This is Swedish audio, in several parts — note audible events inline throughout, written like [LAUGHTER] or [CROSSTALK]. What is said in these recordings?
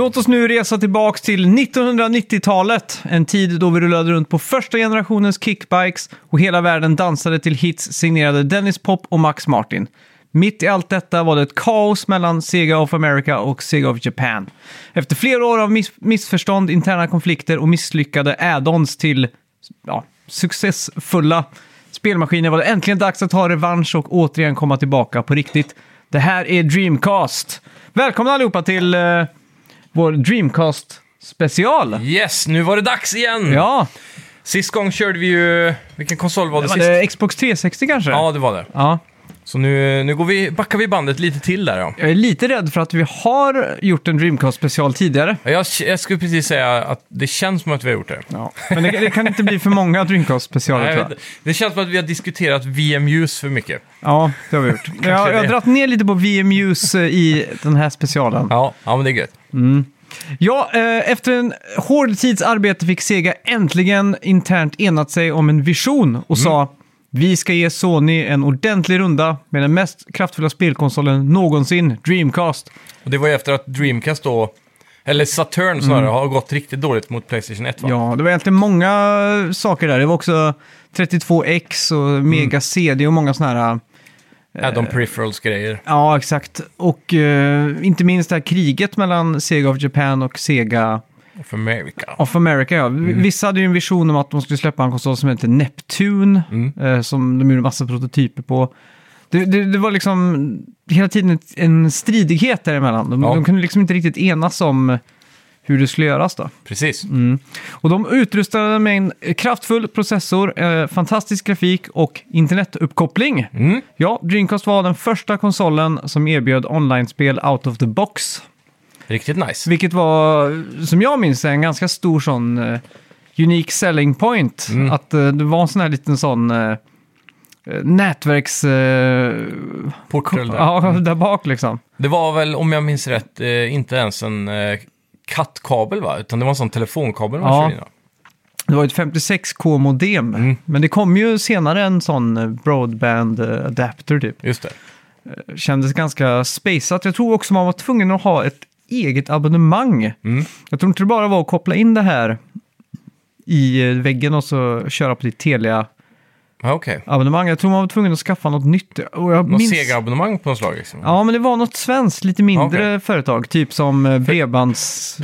Låt oss nu resa tillbaks till 1990-talet. En tid då vi rullade runt på första generationens kickbikes och hela världen dansade till hits signerade Dennis Pop och Max Martin. Mitt i allt detta var det ett kaos mellan Sega of America och Sega of Japan. Efter flera år av miss missförstånd, interna konflikter och misslyckade add-ons till ja, successfulla spelmaskiner var det äntligen dags att ta revansch och återigen komma tillbaka på riktigt. Det här är Dreamcast. Välkomna allihopa till eh, vår Dreamcast special. Yes, nu var det dags igen! Ja, Sist gång körde vi ju... Vilken konsol var det var sist? det Xbox 360 kanske? Ja, det var det. ja. Så nu, nu går vi, backar vi bandet lite till där ja. Jag är lite rädd för att vi har gjort en Dreamcast special tidigare. Jag, jag skulle precis säga att det känns som att vi har gjort det. Ja. Men det, det kan inte bli för många Dreamcast specialer Nej, tror jag. det känns som att vi har diskuterat VMUs för mycket. Ja, det har vi gjort. [LAUGHS] Jag, jag har dragit ner lite på VMUs eh, i den här specialen. Ja, ja men det är gött. Ja, eh, efter en hård tids arbete fick Sega äntligen internt enat sig om en vision och sa vi ska ge Sony en ordentlig runda med den mest kraftfulla spelkonsolen någonsin, Dreamcast. Och det var ju efter att Dreamcast då, eller Saturn snarare, har gått riktigt dåligt mot Playstation 1 va? Mm. Ja, det var egentligen många saker där. Det var också 32X och Mega CD och många sådana här... Add-on peripherals-grejer. Ja, exakt. Och eh, inte minst det här kriget mellan Sega of Japan och Sega För America. of America. Ja. Vissa hade ju en vision om att de skulle släppa en konsol som heter Neptune, eh, som de gjorde massa prototyper på. Det, det, det var liksom hela tiden en stridighet däremellan. De, Ja. de kunde liksom inte riktigt enas om hur det skulle göras då. Precis. Och de utrustade med en kraftfull processor, eh, fantastisk grafik och internetuppkoppling. Mm. Ja, Dreamcast var den första konsolen som erbjöd online-spel out of the box. Riktigt nice. Vilket var, som jag minns en ganska stor sån uh, unique selling point. Mm. Att eh, det var en sån här liten sån uh, nätverks... eh, Portal där. ja, där bak liksom. Det var väl, om jag minns rätt, eh, inte ens en eh, kattkabel va? Utan det var en sån telefonkabel man Ja. körde in. Det var ett 56k-modem. Mm. Men det kom ju senare en sån eh, broadband eh, adapter typ. Just det. Kändes ganska spaceat. Jag tror också man var tvungen att ha ett eget abonnemang. Mm. Jag tror inte det bara var att koppla in det här i eh, väggen och så köra på ditt Telia-abonnemang. Ja, okej. Jag tror man var tvungen att skaffa något nytt. Och jag Något minns... Sega-abonnemang på något slag liksom. Ja, men det var något svenskt, lite mindre företag. Typ som eh, Bredbands...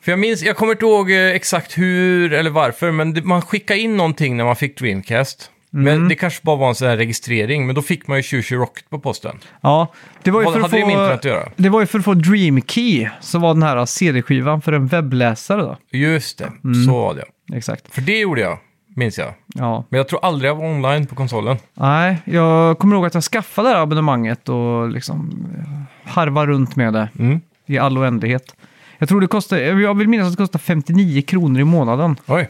För jag minns, jag kommer inte ihåg eh, exakt hur eller varför, men man skickade in någonting när man fick Dreamcast. Mm. Men det kanske bara var en sån här registrering, men då fick man ju 20 Rocket på posten. Ja, det var ju Vad för att hade det med få... internet att göra? Det var ju för att få Dream Key, så var den här CD-skivan för en webbläsare då. Just det, Mm. så var det. Exakt. För det gjorde jag, minns jag. Ja. Men jag tror aldrig jag var online på konsolen. Nej, jag kommer ihåg att jag skaffade det här abonnemanget och liksom eh, harva runt med det Mm. i all oändlighet. Jag tror det kostar, jag vill minnas att det kostar 59 kronor i månaden. Oj,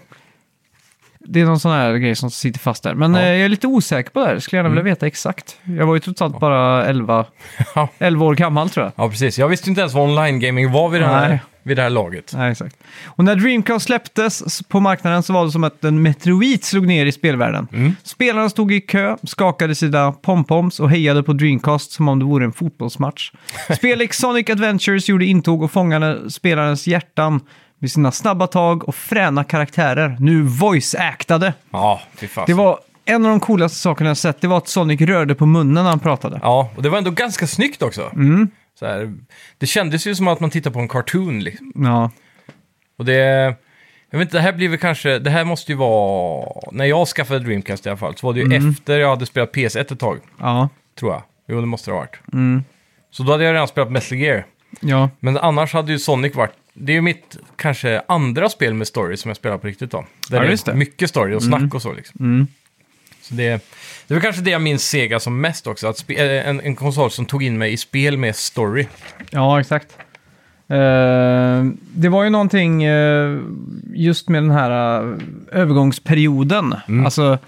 Det är någon sån här grej som sitter fast där. Men Ja. Mm. eh, jag är lite osäker på det här. Skulle gärna vilja veta exakt. Jag var ju trots allt bara 11, [LAUGHS] Ja. 11 år gammal tror jag. ja precis. Jag visste inte ens vad online-gaming var vid det, här, vid det här laget. Nej, exakt. Och när Dreamcast släpptes på marknaden så var det som att en meteorit slog ner i spelvärlden. Mm. Spelarna stod i kö, skakade sina pompoms och hejade på Dreamcast som om det vore en fotbollsmatch. [LAUGHS] Spel like Sonic Adventures gjorde intåg och fångade spelarens hjärtan med sina snabba tag och fräna karaktärer, nu voice-actade. Ja, fy. Det var en av de coolaste sakerna jag sett, det var att Sonic rörde på munnen när han pratade. Ja, och det var ändå ganska snyggt också. Mm. Så här, det kändes ju som att man tittar på en cartoon. Liksom. Ja, Och det... Jag vet inte, det här blir väl kanske... Det här måste ju vara... När jag skaffade Dreamcast i alla fall, så var det ju Mm. efter jag hade spelat PS1 ett tag, ja, tror jag. Jo, det måste det ha varit. Mm. Så då hade jag redan spelat Metal Gear. ja. Men annars hade ju Sonic varit... Det är ju mitt kanske andra spel med story som jag spelar på riktigt då. Där Ja, det är det. mycket story och snack och så liksom. Mm. Så det, det var kanske det jag minns Sega som mest också. Att eh, en, en konsol som tog in mig i spel med story. Ja, exakt. Eh, det var ju någonting eh, just med den här eh, övergångsperioden. Mm. Alltså,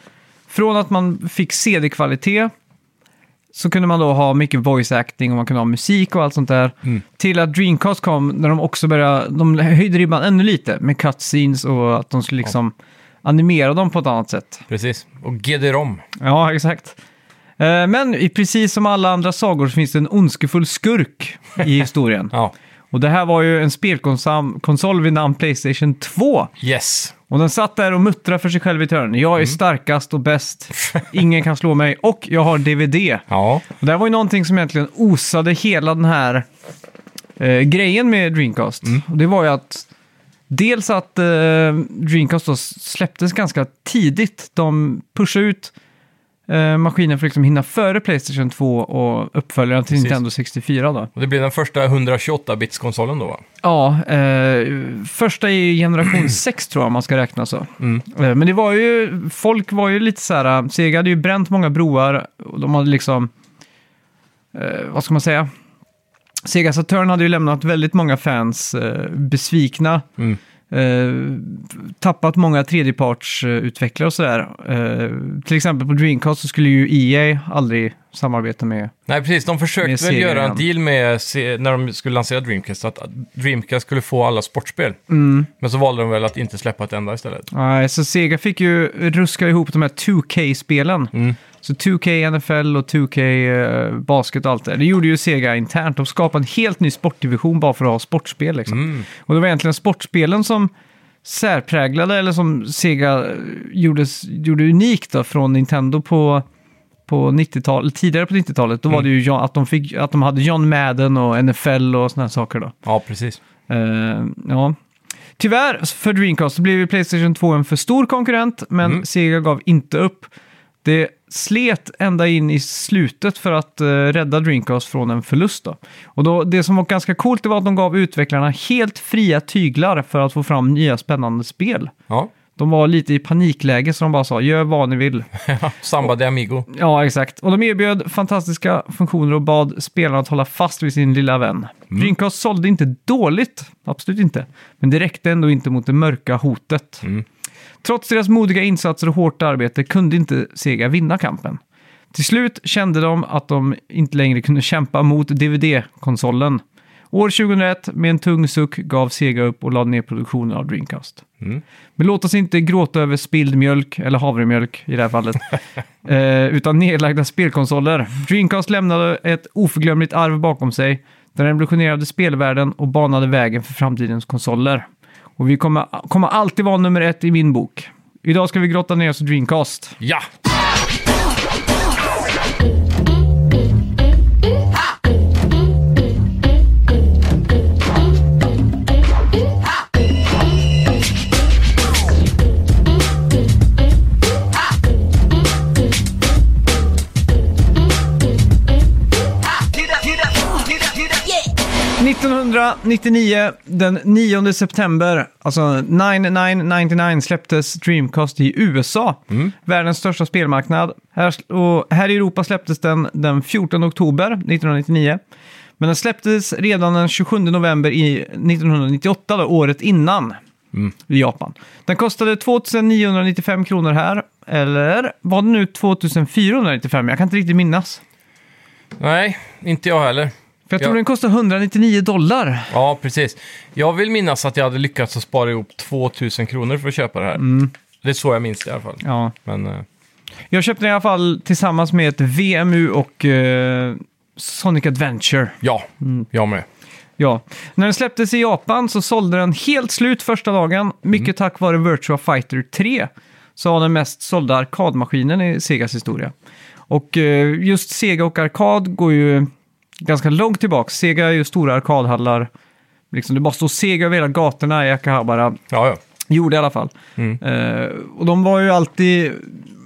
från att man fick CD-kvalitet så kunde man då ha mycket voice acting och man kunde ha musik och allt sånt där. Mm. Till att Dreamcast kom när de också började, de höjde ribban ännu lite med cutscenes och att de skulle liksom animera dem på ett annat sätt. Precis. Och GD-ROM. Ja, exakt. Eh, Men precis som alla andra sagor så finns det en ondskefull skurk i [LAUGHS] historien. Ja. Och det här var ju en spelkonsol konsol vid namn Playstation 2. Yes. Och den satt där och muttrade för sig själv i törnen. Jag är starkast och bäst. Ingen kan slå mig. Och jag har DVD. Ja, Och det här var ju någonting som egentligen osade hela den här eh, grejen med Dreamcast. Och det var ju att dels att eh, Dreamcast då släpptes ganska tidigt. De pushade ut eh, maskinen för att liksom hinna före Playstation 2 och uppföljaren till Precis. Nintendo 64 då. och det blev den första 128-bits-konsolen då va? Ja, eh, första i generation [CLEARS THROAT] 6 tror jag man ska räkna så. Mm. Eh, men det var ju, folk var ju lite så här, Sega hade ju bränt många broar och de hade liksom, eh, vad ska man säga? Sega Saturn hade ju lämnat väldigt många fans eh, besvikna. Mm. Eh, tappat många tredjepartsutvecklare och sådär. Eh, till exempel på Dreamcast så skulle ju EA aldrig samarbeta med Nej, precis. De försökte väl göra en deal med, när de skulle lansera Dreamcast, att Dreamcast skulle få alla sportspel. Mm. Men så valde de väl att inte släppa ett enda istället. Nej, så Sega fick ju ruska ihop de här 2K-spelen. Mm. Så 2K NFL och 2K eh, basket och allt det. Det gjorde ju Sega internt. De skapade en helt ny sportdivision bara för att ha sportspel. Liksom. Mm. Och det var egentligen sportspelen som särpräglade, eller som Sega eh, gjorde, gjorde unikt då, från Nintendo på, på 90-talet, tidigare på 90-talet. Då var Mm. det ju att de, fick, att de hade John Madden och NFL och sådana saker då. Ja, precis. Eh, ja. Tyvärr för Dreamcast så blev ju Playstation 2 en för stor konkurrent, men Mm. Sega gav inte upp. Det slet ända in i slutet för att eh, rädda Dreamcast från en förlust. Då. Och då, det som var ganska coolt det var att de gav utvecklarna helt fria tyglar för att få fram nya spännande spel. Ja, De var lite i panikläge så de bara sa gör vad ni vill. Samba de Amigo. Ja, exakt. Och de erbjöd fantastiska funktioner och bad spelarna att hålla fast vid sin lilla vän. Dreamcast sålde inte dåligt, absolut inte. Men det räckte ändå inte mot det mörka hotet. Mm. Trots deras modiga insatser och hårt arbete kunde inte Sega vinna kampen. Till slut kände de att de inte längre kunde kämpa mot DVD-konsolen. År 2001, med en tung suck, gav Sega upp och lade ner produktionen av Dreamcast. Mm. Men låt oss inte gråta över spilld mjölk, eller havremjölk i det här fallet, [LAUGHS] eh, utan nedlagda spelkonsoler. Dreamcast lämnade ett oförglömligt arv bakom sig. Den revolutionerade spelvärlden och banade vägen för framtidens konsoler. Och vi kommer, kommer alltid vara nummer ett i min bok. Idag ska vi grotta ner oss i Dreamcast. Ja! 1999, den 9 september, alltså 9999 släpptes Dreamcast i USA. Världens största spelmarknad. Här, och här i Europa släpptes den den 14 oktober 1999. Men den släpptes redan den 27 november i 1998, då, året innan. I Japan. Den kostade 2995 kronor här, eller var det nu 2495? Jag kan inte riktigt minnas. Nej, inte jag heller. För jag tror Ja. den kostade 199 dollar. Ja, precis. Jag vill minnas att jag hade lyckats att spara ihop 2000 kronor för att köpa det här. Det är så jag minns det i alla fall. Ja. Men eh, Jag köpte den i alla fall tillsammans med ett VMU och eh, Sonic Adventure. ja, jag med. Ja. När den släpptes i Japan så sålde den helt slut första dagen. Mycket tack vare Virtua Fighter 3. Så var den mest sålda arkadmaskinen i Segas historia. Och eh, just Sega och arkad går ju ganska långt tillbaka. Sega är ju stora arkadhallar. Liksom, det bara står Sega över hela gatorna i Akihabara. Ja, ja. Gjorde i alla fall. Eh, och de var ju alltid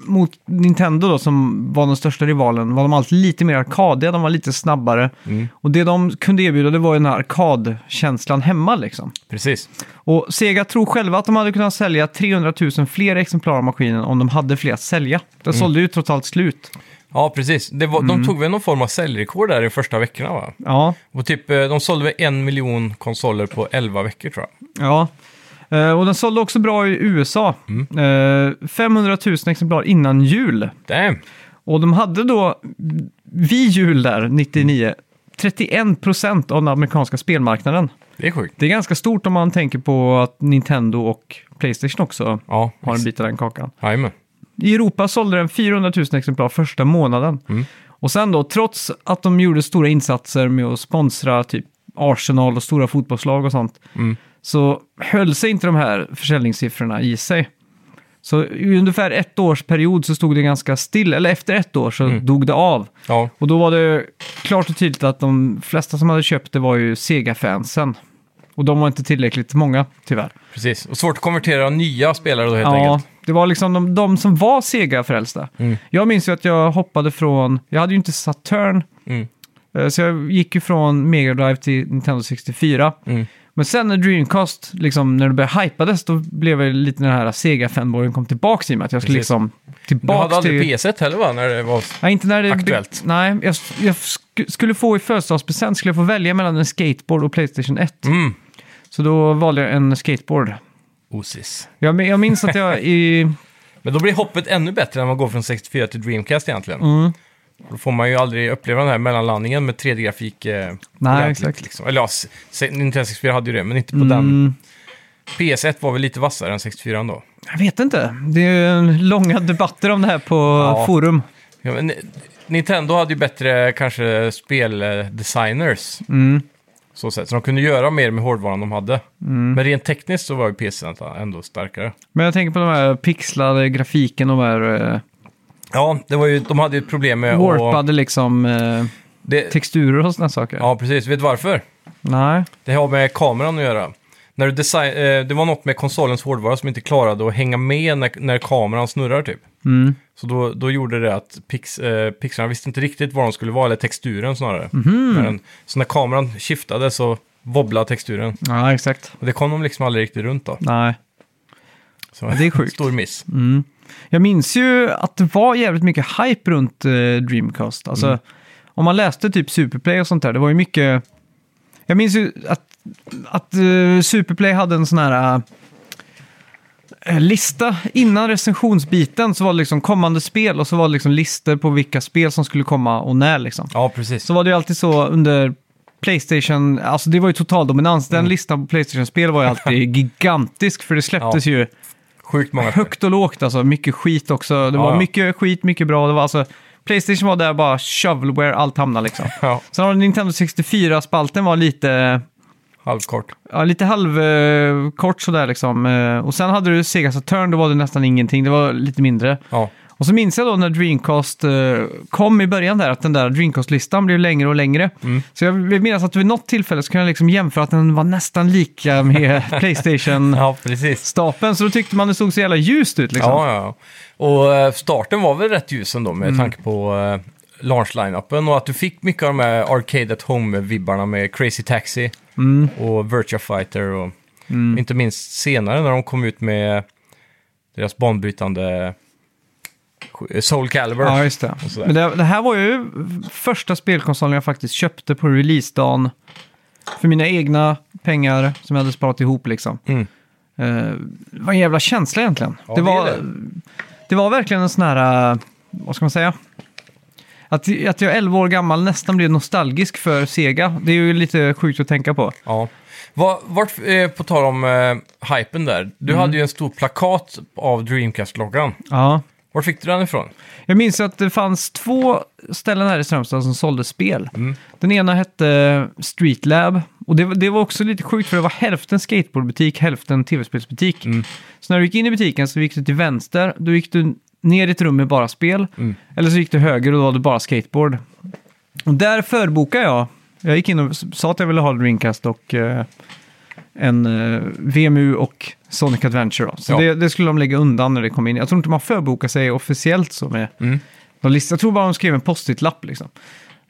mot Nintendo då, som var den största rivalen, var de alltid lite mer arkadiga, de var lite snabbare. Och det de kunde erbjuda det var ju den här arkadkänslan hemma liksom. Precis. Och Sega tror själva att de hade kunnat sälja 300 000 fler exemplar av maskinen om de hade fler att sälja. Den sålde ju trots allt slut. Ja, precis. Det var, De tog väl någon form av säljrekord där i första veckorna, va? Ja, Och typ, eh, de sålde väl en miljon konsoler på 11 veckor, tror jag. ja. Eh, och den sålde också bra i USA. Eh, 500 000 exemplar innan jul. Damn! Och de hade då vid jul där, 99, 31 procent av den amerikanska spelmarknaden. Det är sjukt. Det är ganska stort om man tänker på att Nintendo och Playstation också Ja, har en bit av den kakan. Jajamän. I Europa sålde den 400 000 exemplar första månaden. Mm. Och sen då, trots att de gjorde stora insatser med att sponsra typ Arsenal och stora fotbollslag och sånt, Mm. så höll sig inte de här försäljningssiffrorna i sig. Så i ungefär ett års period så stod det ganska still, eller efter ett år så Mm. dog det av. Ja, Och då var det klart och tydligt att de flesta som hade köpt det var ju Sega-fansen. Och de var inte tillräckligt många, tyvärr. precis. Och svårt att konvertera nya spelare då helt Ja, enkelt. Det var liksom de, de som var Sega-frälsta. Mm. Jag minns ju att jag hoppade från, jag hade ju inte Saturn, Mm. eh, så jag gick ju från Mega Drive till Nintendo 64. Mm. Men sen när Dreamcast, liksom, när det började hypades, då blev jag lite den här Sega-fanboyen kom tillbaka i mig. Att jag skulle Precis. liksom Du tillbaka hade aldrig till... PS1 heller va? När det var... Nej, inte när det... Aktuellt. Nej, jag, jag sk- skulle få i födelsedagspresent, skulle jag få välja mellan en skateboard och Playstation 1. Mm. Så då valde jag en skateboard. Osis. Jag, jag minns att jag i... [LAUGHS] Men då blir hoppet ännu bättre när man går från 64 till Dreamcast egentligen. Mm. Då får man ju aldrig uppleva den här mellanlandningen med 3D-grafik. Eh, Nej, exakt. Liksom. Eller ja, Nintendo 64 hade ju det, men inte på den. Mm, PS1 var väl lite vassare än 64 då. jag vet inte. Det är långa debatter om det här på Ja. forum. Ja, Nintendo hade ju bättre kanske speldesigners. Mm. Så, sätt. så de kunde göra mer med hårdvaran de hade. Mm. Men rent tekniskt så var ju PS1 ändå starkare. Men jag tänker på de här pixlade grafiken, de här uh, Ja, det var ju, de hade ju ett problem med warpade liksom eh, Det, texturer och sådana saker. ja, precis. Vet du varför? Nej. Det har med kameran att göra. När du design, eh, det var något med konsolens hårdvara som inte klarade att hänga med när, när kameran snurrar typ. Mm. Så då, då gjorde det att pix, eh, pixlarna visste inte riktigt vad de skulle vara, eller texturen snarare. Mhm. När den, så när kameran skiftade så wobblade texturen. Ja, exakt. Och det kom de liksom aldrig riktigt runt då. Nej. Så, det är [LAUGHS] sjukt. Stor miss. Mm. Jag minns ju att det var jävligt mycket hype runt eh, Dreamcast. Alltså, Mm. om man läste typ Superplay och sånt där, det var ju mycket... Jag minns ju att, att eh, Superplay hade en sån här eh, lista. Innan recensionsbiten så var det liksom kommande spel och så var det liksom listor på vilka spel som skulle komma och när liksom. Ja, precis. Så var det ju alltid så under Playstation, alltså det var ju total dominans. Mm. Den listan på Playstation-spel var ju alltid [LAUGHS] gigantisk för det släpptes ju Sjukt många högt och lågt alltså. Mycket skit också. Det Ja, var ja. mycket skit, mycket bra. Det var alltså, Playstation var där bara shovelware, allt hamnade liksom. [LAUGHS] Ja, Sen har Nintendo 64-spalten var lite, halvkort. ja, lite halvkort sådär liksom. Eh, Och sen hade du Sega Saturn, då var det nästan ingenting. Det var lite mindre. Ja, Och så minns jag då när Dreamcast eh, kom i början där, att den där Dreamcast-listan blev längre och längre. Mm. Så jag vill minnas att vid något tillfälle så kunde jag liksom jämföra att den var nästan lika med [LAUGHS] Playstation. ja så då tyckte man det såg så jävla ljust ut liksom. Ja, ja. Och eh, starten var väl rätt ljus ändå med Mm. tanke på launch-line-upen och att du fick mycket av de här Arcade at Home-vibbarna med Crazy Taxi Mm. och Virtua Fighter och inte minst senare när de kom ut med deras banbrytande Soul Calibur. Ja, just det. Men det, det här var ju första spelkonsolen jag faktiskt köpte på releasedagen. För mina egna pengar som jag hade sparat ihop liksom. Mm. Eh, det var en jävla känsla egentligen. Ja, det, var, det. det var verkligen en sån här, eh, vad ska man säga? Att, att jag 11 år gammal nästan blev nostalgisk för Sega. Det är ju lite sjukt att tänka på. Ja. Var, vart, eh, på tal om eh, hypen där, du Mm. hade ju en stor plakat av Dreamcast-loggan. Ja. Var fick du den ifrån? Jag minns att det fanns två ställen här i Strömstad som sålde spel. Mm. Den ena hette Street Lab. Och det, det var också lite sjukt för det var hälften skateboardbutik, hälften tv-spelsbutik. Mm. Så när du gick in i butiken så gick du till vänster, då gick du ner i ett rum med bara spel. Mm. Eller så gick du höger och då var det bara skateboard. Och där förbokade jag. Jag gick in och sa att jag ville ha Dreamcast och eh, en eh, VMU och Sonic Adventure. Då. Så Ja. det, det skulle de lägga undan när det kom in. Jag tror inte man förbokar sig officiellt så med Mm. de list- jag tror bara de skrev en post-it-lapp liksom.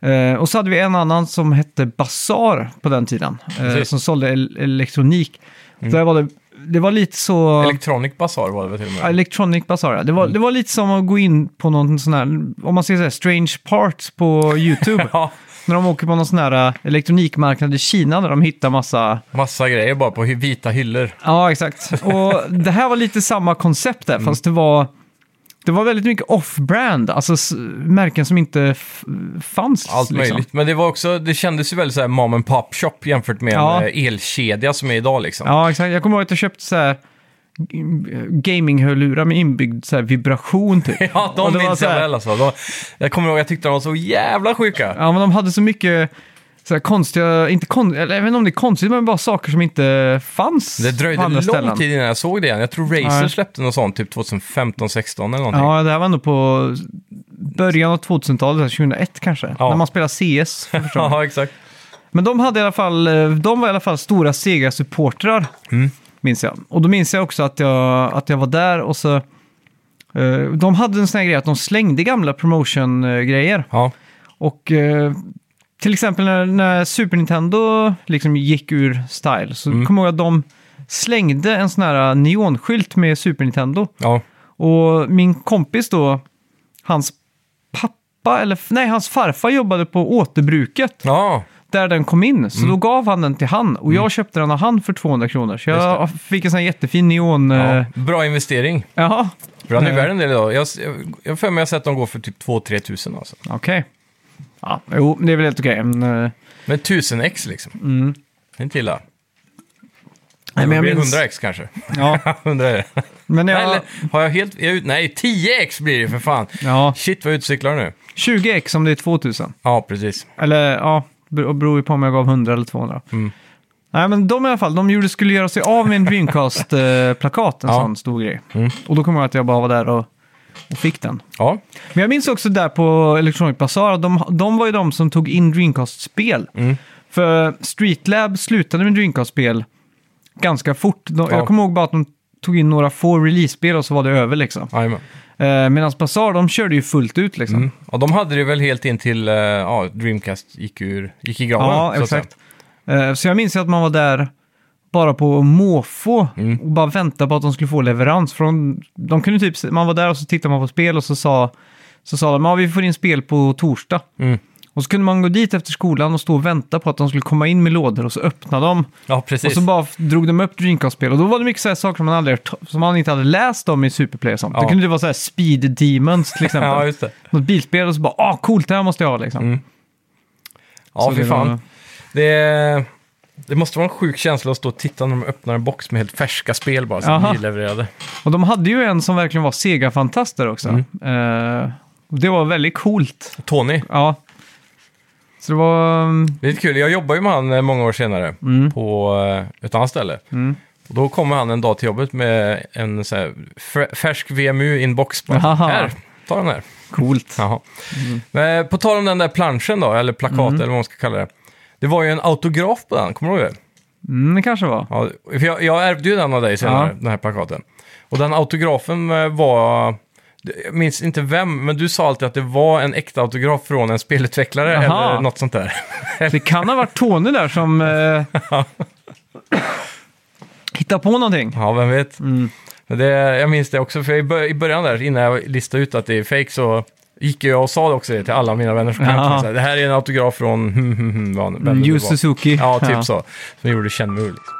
Eh, och så hade vi en annan som hette Bazaar på den tiden. Eh. Mm. som sålde el- elektronik. Där var det, det var lite så... Electronic Bazaar var det väl till och Ja, med? Electronic Bazaar, ja. det var, det var lite som att gå in på någon sån här, om man säger så här, Strange Parts på YouTube. [LAUGHS] Ja, när de åker på någon sån här eh, elektronikmarknad i Kina där de hittar massa... massa grejer bara på vita hyllor. Ja, exakt. Och det här var lite samma koncept där, fast det var... Det var väldigt mycket off-brand, alltså märken som inte fanns. Allt liksom. möjligt. Men det var också, det kändes ju väldigt så här mom and pop shop jämfört med Ja. en eh, elkedja som är idag liksom. Ja, exakt. Jag kommer ihåg att jag köpte så här gaming-hörlurar med inbyggd så här vibration typ. [LAUGHS] Ja, de minns jag väl alltså. De, jag kommer ihåg, jag tyckte de var så jävla sjuka. Ja, men de hade så mycket så här konstiga, inte kon, eller inte om det är konstigt, men bara saker som inte fanns Det på dröjde andra lång ställen. tid innan jag såg det igen. Jag tror Razer Nej. släppte något sånt typ 2015-16 eller någonting. Ja, det här var ändå på början av 2000-talet, så här 2001 kanske. Ja. När man spelar CS. för. [LAUGHS] Ja, exakt. Men de, hade i alla fall, eh, de var i alla fall stora Sega-supportrar, Mm. minns jag. Och då minns jag också att jag, att jag var där och så... eh, de hade en sån här grej att de slängde gamla promotion-grejer. Ja, Och eh, till exempel när, när Super Nintendo liksom gick ur style så Mm. kommer jag ihåg att de slängde en sån här neonskylt med Super Nintendo. ja. Och min kompis då, hans pappa, eller nej, hans farfar jobbade på återbruket Ja, där den kom in. Så då gav han den till han och jag köpte den av han för 200 kronor. Så Mm. Jag fick en sån här jättefin neon... ja. Ja. Bra investering. Jaha, För den är Eh. värd en del idag. Jag jag- jag har för mig att jag sett dem gå för typ 2-3 tusen alltså. okej. Ja, jo, det är väl helt okej. Men, eh, Men 1000x liksom. Mm. Det är inte illa. Nej, men det jag blir minns- 100x kanske. ja, 100 är det. men jag... Eller har jag helt... Jag, ut- nej, 10x blir det för fan. Ja, Shit vad jag utcyklar nu. 20x om det är 2000. Ja, precis. Eller ja, bero- beror ju på om jag gav 100 eller 200. Mm. Nej, men de i alla fall, de gjorde, skulle göra sig av med en Dreamcast-plakat, en Ja. sån stor grej. Mm. Och då kommer jag att jag bara var där och, och fick den. Ja, Men jag minns också där på Electronic Bazaar, de, de var ju de som tog in Dreamcast-spel. Mm. För Streetlab slutade med Dreamcast-spel ganska fort. De, Ja. Jag kommer ihåg bara att de tog in några få release-spel och så var det över liksom. Eh, Medan Bazaar, de körde ju fullt ut liksom. Mm. Och de hade det väl helt in till eh, ja, Dreamcast gick, ur, gick i graven. Ja, så exakt. Eh, Så jag minns att man var där bara på måfå Mm. och bara väntade på att de skulle få leverans. För de, de kunde typ, man var där och så tittade man på spel och så sa, så sa de ja, vi får in spel på torsdag. Mm. Och så kunde man gå dit efter skolan och stå och vänta på att de skulle komma in med lådor och så öppna dem. Ja, Och precis. så bara drog de upp Dreamcast-spel. Och då var det mycket så här saker som man, aldrig, som man inte hade läst om i Superplay och sånt. Ja. Det kunde ju vara så här Speed Demons till [LAUGHS] exempel. ja, just det. Något bilspel och så bara, ah coolt, det här måste jag ha liksom. Mm. Ja, Så fy det fan. Det, det måste vara en sjuk känsla att stå och titta när de öppnar en box med helt färska spel bara, som Jaha. nylevererade. Och de hade ju en som verkligen var Sega-fantast där också. Mm. Eh, och det var väldigt coolt. Tony, Ja. Så det var... mm, det är lite kul. Jag jobbar ju med han eh, många år senare Mm. på eh, ett annat ställe. Mm. Och då kommer han en dag till jobbet med en så här, fär- färsk VMU-inbox. Bara, Jaha. Här, ta den här. Coolt. Jaha. Men på tal om den där planschen då, eller plakat Mm. eller vad man ska kalla det. Det var ju en autograf på den, kommer du ihåg det? Mm, det kanske var. Ja, för jag, jag ärvde ju den av dig senare, Ja. den här plakaten. Och den autografen eh, var, jag minns inte vem, men du sa alltid att det var en äkta autograf från en spelutvecklare Jaha. eller något sånt där. [LAUGHS] Det kan ha varit Tony där som... Eh, [LAUGHS] hittade på någonting. Ja, vem vet. Mm. Men det, jag minns det också, för i bör- i början där, innan jag listade ut att det är fake så gick jag och sa det också till alla mina vänner som Ja. här, Det här är en autograf från hmm, hmm, hmm, vem det nu Yu. Suzuki. Ja, typ så. Som gjorde Shenmue liksom.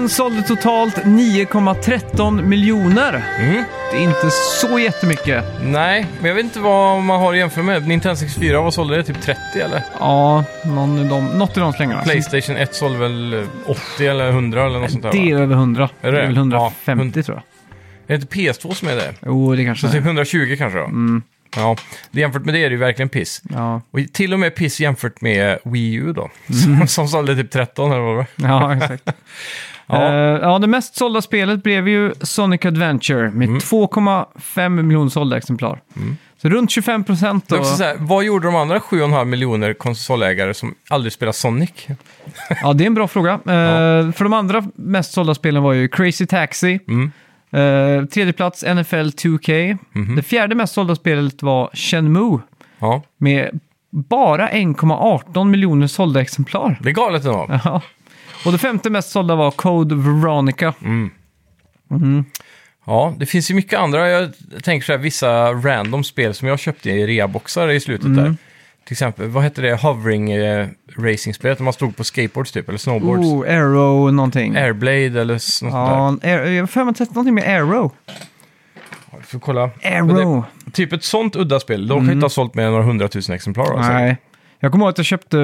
Konsolen sålde totalt 9,13 miljoner. Mm. Det är inte så jättemycket. Nej, men jag vet inte vad man har att jämföra med. Nintendo 64, vad sålde det? Typ 30 eller? Ja, någon i de, något i de slängarna. Playstation 1 sålde väl eh, 80 eller 100 eller något sånt där Det är över 100. Är det det är väl 150 Ja, tror jag. Är det inte PS2 som är det? Jo, det kanske Så typ är. 120 kanske då? Mm, Ja, jämfört med det är det ju verkligen piss. ja. Och till och med piss jämfört med Wii U då. Mm. [LAUGHS] Som, som sålde typ 13 eller vad det var. ja, exakt. [LAUGHS] Ja. ja. ja, det mest sålda spelet blev ju Sonic Adventure med 2,5 miljoner sålda exemplar. Mm. Så runt 25 procent. Här, vad gjorde de andra 7,5 miljoner konsolägare som aldrig spelar Sonic? Ja, det är en bra fråga. [LAUGHS] Eh, för de andra mest sålda spelen var ju Crazy Taxi, Mm. Eh, tredje plats NFL 2K. Mhm. Det fjärde mest sålda spelet var Shenmue Ja, med bara 1,18 miljoner sålda exemplar. det är galet ändå. Ja. Och det femte mest sålda var Code Veronica. Ja, det finns ju mycket andra. Jag tänker så här, vissa random spel som jag köpte i reaboxar i slutet Mm. där. Till exempel, vad hette det, hovering eh, racing-spelet när man stod på skateboards typ, eller snowboards. Oh, Arrow någonting. Airblade eller något ja, Air, jag har för mig att någonting med Arrow. där. Vi får kolla. Arrow. Det, typ ett sånt udda spel, de kan ju inte ha sålt mer än några hundratusen exemplar. Alltså. Nej. Jag kommer ihåg att jag köpte,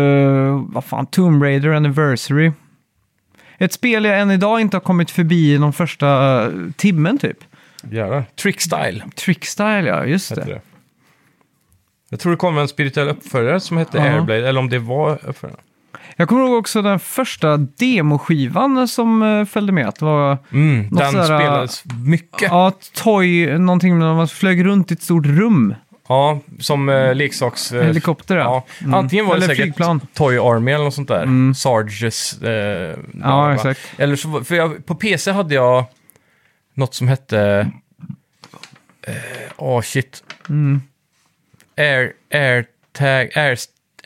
vad fan, Tomb Raider Anniversary. Ett spel jag än idag inte har kommit förbi de första eh, timmen typ. Jävlar. Trickstyle Trickstyle, ja, just hette det. det. Jag tror det kom en spirituell uppföljare som hette Ja. Airblade, eller om det var uppföljaren. Jag kommer ihåg också den första demoskivan som eh, följde med. Att det var Mm, Något den sådär, spelades mycket. ja, Toy, någonting när man flög runt i ett stort rum. Ja, som eh, leksaks... eh, Helikopter, ja. Ja, antingen var det Eller säkert flygplan. Toy Army eller något sånt där. Sarges. Eh, Ja, va? exakt. Eller så, var- för jag, på PC hade jag något som hette... Åh, oh shit. Mm. Air, AirTag, Air,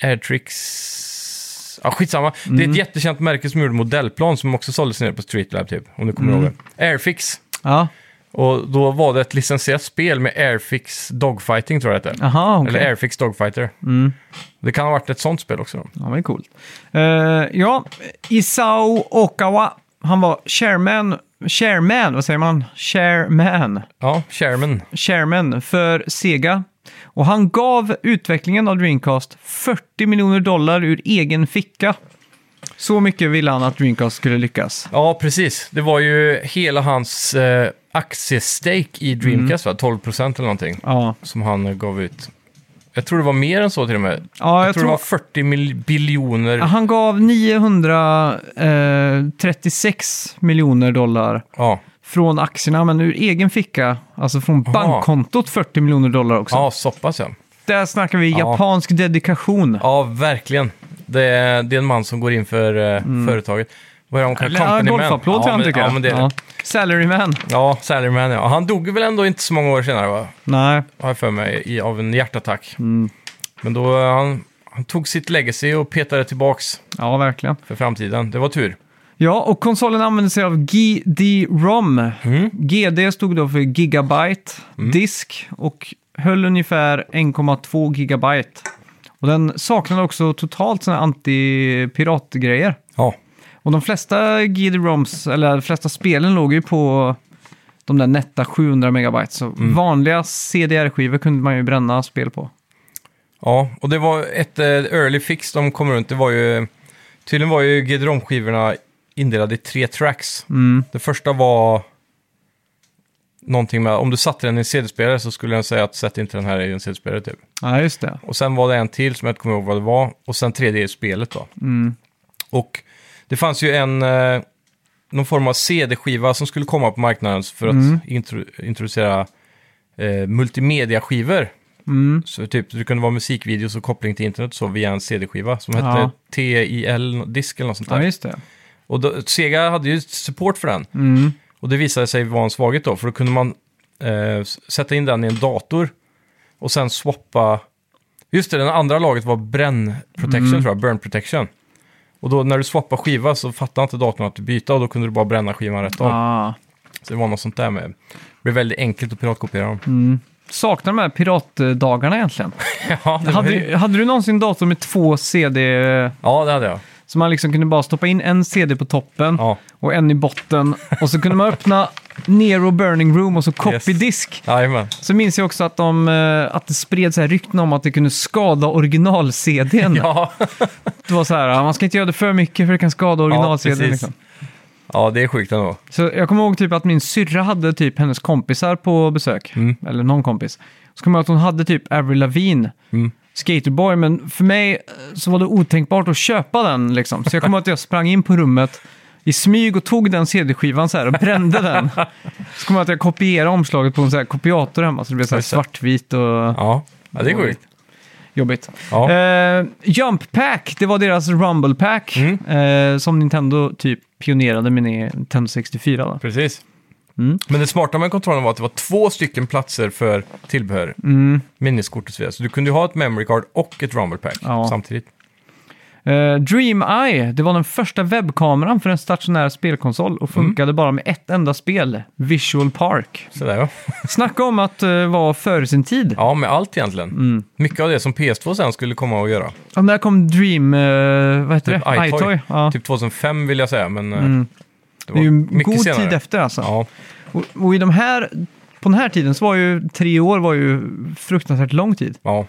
Airtrix... Ja, skitsamma. Det är Mm. ett jättekänt märke som gjorde modellplan som också såldes ner på Streetlab typ. Om du kommer Mm. ihåg det. Airfix. Ja, Och då var det ett licensierat spel med Airfix Dogfighting tror jag det hette. aha, okej. Eller Airfix Dogfighter. Mm. Det kan ha varit ett sånt spel också. Ja, är coolt. Eh, ja, Isao Okawa, han var chairman, chairman, vad säger man? Chairman. Ja, Chairman. Chairman för Sega. Och han gav utvecklingen av Dreamcast 40 miljoner dollar ur egen ficka. Så mycket ville han att Dreamcast skulle lyckas. Ja, precis. Det var ju hela hans eh, aktiestake i Dreamcast, va? 12 procent eller någonting, Ja, som han eh, gav ut. Jag tror det var mer än så till och med. ja jag, tror, tror... det var 40 mil- biljoner. Han gav 936 miljoner dollar Ja. från aktierna, men ur egen ficka, alltså från Aha. bankkontot 40 miljoner dollar också. ja, så pass ja. Där snackar vi Ja. japansk dedikation. Ja, verkligen. Det är, det är en man som går in för eh, företaget. Vad är de kallar Ja, Company man? golfapplåd till han men, tycker ja, jag. men det är det. Salaryman. Ja, Salaryman ja. Han dog väl ändå inte så många år senare va? Nej. Har jag för mig, i, av en hjärtattack. Mm. Men då, eh, han, han tog sitt legacy och petade tillbaks Ja, verkligen. för framtiden. Det var tur. Ja, och konsolen använder sig av GD-ROM. Mm. GD stod då för gigabyte disk och höll ungefär 1,2 gigabyte. Och den saknade också totalt sådana anti-piratgrejer. Ja. Och de flesta GD-ROMs, eller de flesta spelen låg ju på de där nätta 700 megabyte. Så Mm. vanliga CDR-skivor kunde man ju bränna spel på. Ja, och det var ett eh, early fix de kom runt. Det var ju... Tydligen var ju GD-ROM-skivorna indelade i tre tracks. Mm. Det första var någonting med... Om du satte den i en CD-spelare så skulle den säga att sätt inte den här i en CD-spelare typ. Ja, just det. Och sen var det en till som jag inte kommer ihåg vad det var. Och sen tredje är spelet då. Mm. Och det fanns ju en... Eh, någon form av CD-skiva som skulle komma på marknaden för att Mm. intro, introducera eh, multimedia-skivor. Mm. Så typ, det kunde vara musikvideos och koppling till internet så via en CD-skiva som hette Ja. TIL-disk eller något sånt där. Ja, just det. Och då, Sega hade ju support för den. Mm. Och det visade sig vara en svaghet då, för då kunde man eh, sätta in den i en dator och sen swappa... Just det, den andra laget var bränn protection Mm. tror jag, burn protection. Och då när du swappar skiva så fattade inte datorn att du byta och då kunde du bara bränna skivan rätt av. Ah. Så det var något sånt där med... Det blev väldigt enkelt att piratkopiera dem. Mm. Saknar de här piratdagarna egentligen. [LAUGHS] ja, det var Hade, ju- du- hade du någonsin dator med två CD, ja, det hade jag. Så man liksom kunde bara stoppa in en CD på toppen Ja, och en i botten och så kunde man öppna Nero Burning Room och så copy Yes. disk. jajamän. Så minns jag också att, de, eh, att det spreds så här rykten om att det kunde skada original-CDn. Ja. [LAUGHS] Det var så här, "Ah, man ska inte göra det för mycket för det kan skada original-CDn. precis. liksom. ja, det är sjukt ändå. Så jag kommer ihåg typ att min syrra hade typ hennes kompisar på besök. Mm. Eller någon kompis. Så kommer jag ihåg att hon hade typ Avril Lavigne. Mm. Skaterboy, men för mig eh, så var det otänkbart att köpa den liksom. Så jag kommer att jag sprang in på rummet i smyg och tog den CD-skivan så här och brände den. Så kommer jag att jag kopierade omslaget på en så här kopiator hemma så det blev så här svartvit och Ja, ja det är sjukt. jobbigt. Ja. Eh, Jump Pack, det var deras Rumble Pack Mm. eh, som Nintendo typ pionerade med Nintendo 64. Då. Precis. Men det smarta med kontrollen var att det var två stycken platser för tillbehör. Minneskort och så vidare. Så du kunde ju ha ett memory card och ett rumble pack Ja. samtidigt. Uh, Dream Eye, det var den första webbkameran för en stationär spelkonsol och funkade bara med ett enda spel, Visual Park. Sådär ja. Snacka om att uh, vara före sin tid. Ja, med allt egentligen. Mm. Mycket av det som PS2 sen skulle komma att göra. Och när kom Dream, uh, vad heter Typ det? iToy. Ja. Typ 2005 vill jag säga, men eh, det det är ju god senare. tid efter alltså. Ja, Och, och i de här, på den här tiden så var ju tre år var ju fruktansvärt lång tid. ja.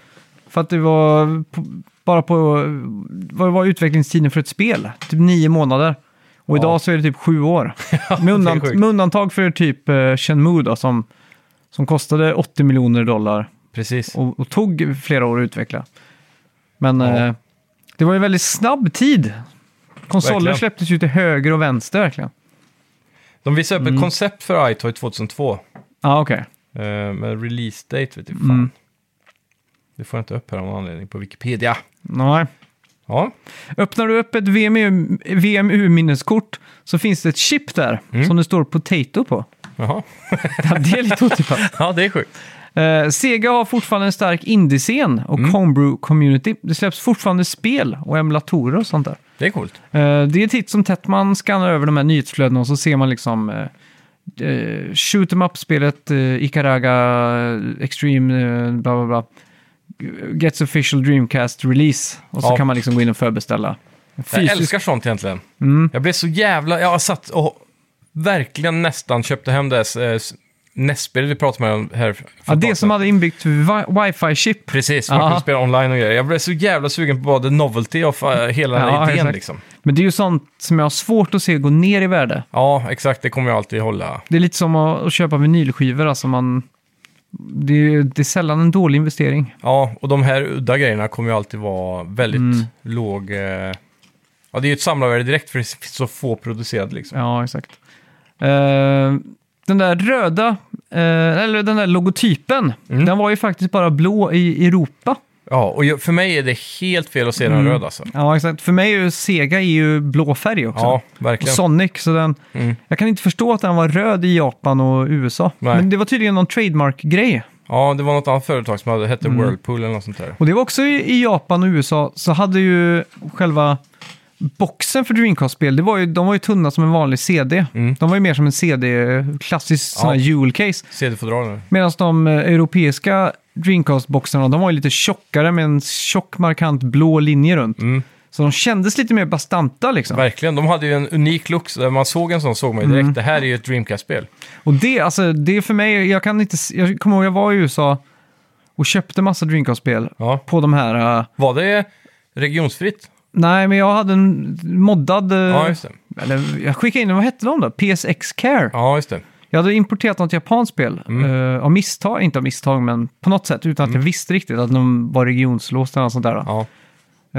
För att det var på, bara på, vad var utvecklingstiden för ett spel? Typ nio månader. Och Ja. idag så är det typ sju år. [LAUGHS] med, det är undan, sjukt. med undantag för typ uh, Shenmue då, som, som kostade 80 miljoner dollar precis. och, och tog flera år att utveckla. Men Ja. eh, det var ju väldigt snabb tid. Konsoler Verkligen. släpptes ju till höger och vänster verkligen. De visade upp Mm. ett koncept för iToy 2002. Ja, okej. eh, med release date, vet du fan. Mm. Det får jag inte upp här av någon anledning på Wikipedia. Nej. Ja, Öppnar du upp ett VMU VMU-minneskort så finns det ett chip där Mm. som det står Potato på. Jaha. [LAUGHS] Ja, det är lite otippat. [LAUGHS] ja det är sjukt. Eh, Sega har fortfarande en stark indie-scen och Mm. homebrew-community. Det släpps fortfarande spel och emulatorer och sånt där. Det är coolt. Eh, det är titt som tätt man skannar över de här nyhetsflödena och så ser man liksom uh, uh, shoot em up-spelet uh, Icaraga eh, Extreme, eh, bla bla bla. Gets official Dreamcast release. Och så Ja. kan man liksom gå in och förbeställa. Jag Fysisk- älskar sånt egentligen. Mm. Jag blev så jävla... Jag har satt och verkligen nästan köpte hem det NES-spelet vi pratade om här. Ja, det som hade inbyggt wi- wifi-chip. Precis, man kunde spela online och grejer. Jag blev så jävla sugen på the novelty of eh, hela Ja, idén exakt. liksom. Men det är ju sånt som jag har svårt att se gå ner i värde. Ja, exakt. Det kommer jag alltid hålla. Det är lite som att, att köpa vinylskivor. Alltså man, det, är, det är sällan en dålig investering. Ja, och de här udda grejerna kommer ju alltid vara väldigt Mm. låg... Eh... Ja, det är ju ett samlarvärde direkt för det finns så få producerade liksom. Ja, exakt. Eh, den där röda, eh, eller den där logotypen, Mm. den var ju faktiskt bara blå i Europa. Ja, och jag, för mig är det helt fel att se den Mm. röd alltså. Ja, exakt. För mig är ju Sega är ju blå färg också. Ja, och verkligen. Sonic, så den, Mm. jag kan inte förstå att den var röd i Japan och USA. Nej. Men det var tydligen någon trademark-grej. Ja, det var något annat företag som hade, hette Mm. Whirlpool eller något sånt där. Och det var också i, i Japan och USA så hade ju själva boxen för Dreamcast-spel, det var ju, de var ju tunna som en vanlig CD. Mm. De var ju mer som en CD, klassisk sån här Ja. jewel-case. CD-fodral. Medan de eh, europeiska Dreamcast-boxarna, de var ju lite tjockare med en tjock markant blå linje runt. Mm. Så de kändes lite mer bastanta liksom. Verkligen, de hade ju en unik look. Så Där man såg en sån såg man ju direkt, Mm. det här är ju ett Dreamcast-spel. Och det, alltså, det är för mig, jag kan inte, jag kommer ihåg jag var i USA och köpte massa Dreamcast-spel Ja. på de här, eh, Var det regionsfritt? Nej men jag hade en moddad, eh, Ja, just det. eller jag skickade in, vad hette de då? PSX Care. Ja, just det. Jag hade importerat något japanskt spel, Mm. eh, av misstag, inte av misstag men på något sätt, utan att jag visste riktigt att de var regionslåsta eller något sånt där. då. Ja.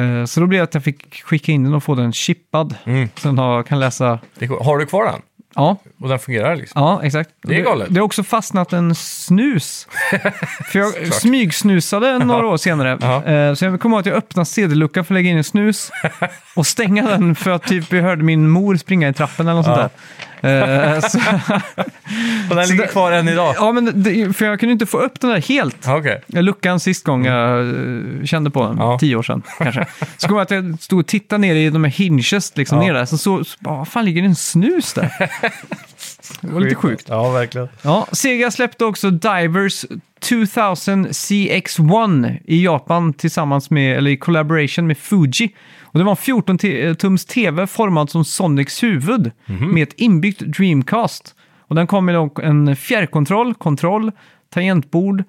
Eh, så då blev det att jag fick skicka in den och få den chippad. Mm. Sen har, kan läsa, Det är coolt. Har du kvar den? Ja, Och den fungerar liksom? Ja, exakt. Det är galet. Det, det har också fastnat en snus. [LAUGHS] För jag smygsnusade [LAUGHS] några år senare. Ja. Eh, Så jag kommer ihåg att jag öppnade CD-luckan för att lägga in en snus [LAUGHS] och stänga den för att typ jag hörde min mor springa i trappen eller något Ja. sånt där. Eh, Så, [LAUGHS] Och den ligger kvar än idag? ja, men det, för jag kunde inte få upp den där helt. Ja, Okej. Luckan sist gång jag eh, kände på den, Ja. tio år sedan kanske. Så kom jag att jag stod och tittade ner i de här hinges, liksom Ja. ner där. Så, så, så bara, vad fan ligger det en snus där? [LAUGHS] Det var lite sjukt. Ja, verkligen. Ja, Sega släppte också Divers 2000 CX-1 i Japan tillsammans med, eller i collaboration med Fuji. Och det var en 14-tums TV formad som Sonics huvud med ett inbyggt Dreamcast. Och den kom med en fjärrkontroll, kontroll, tangentbord, eh,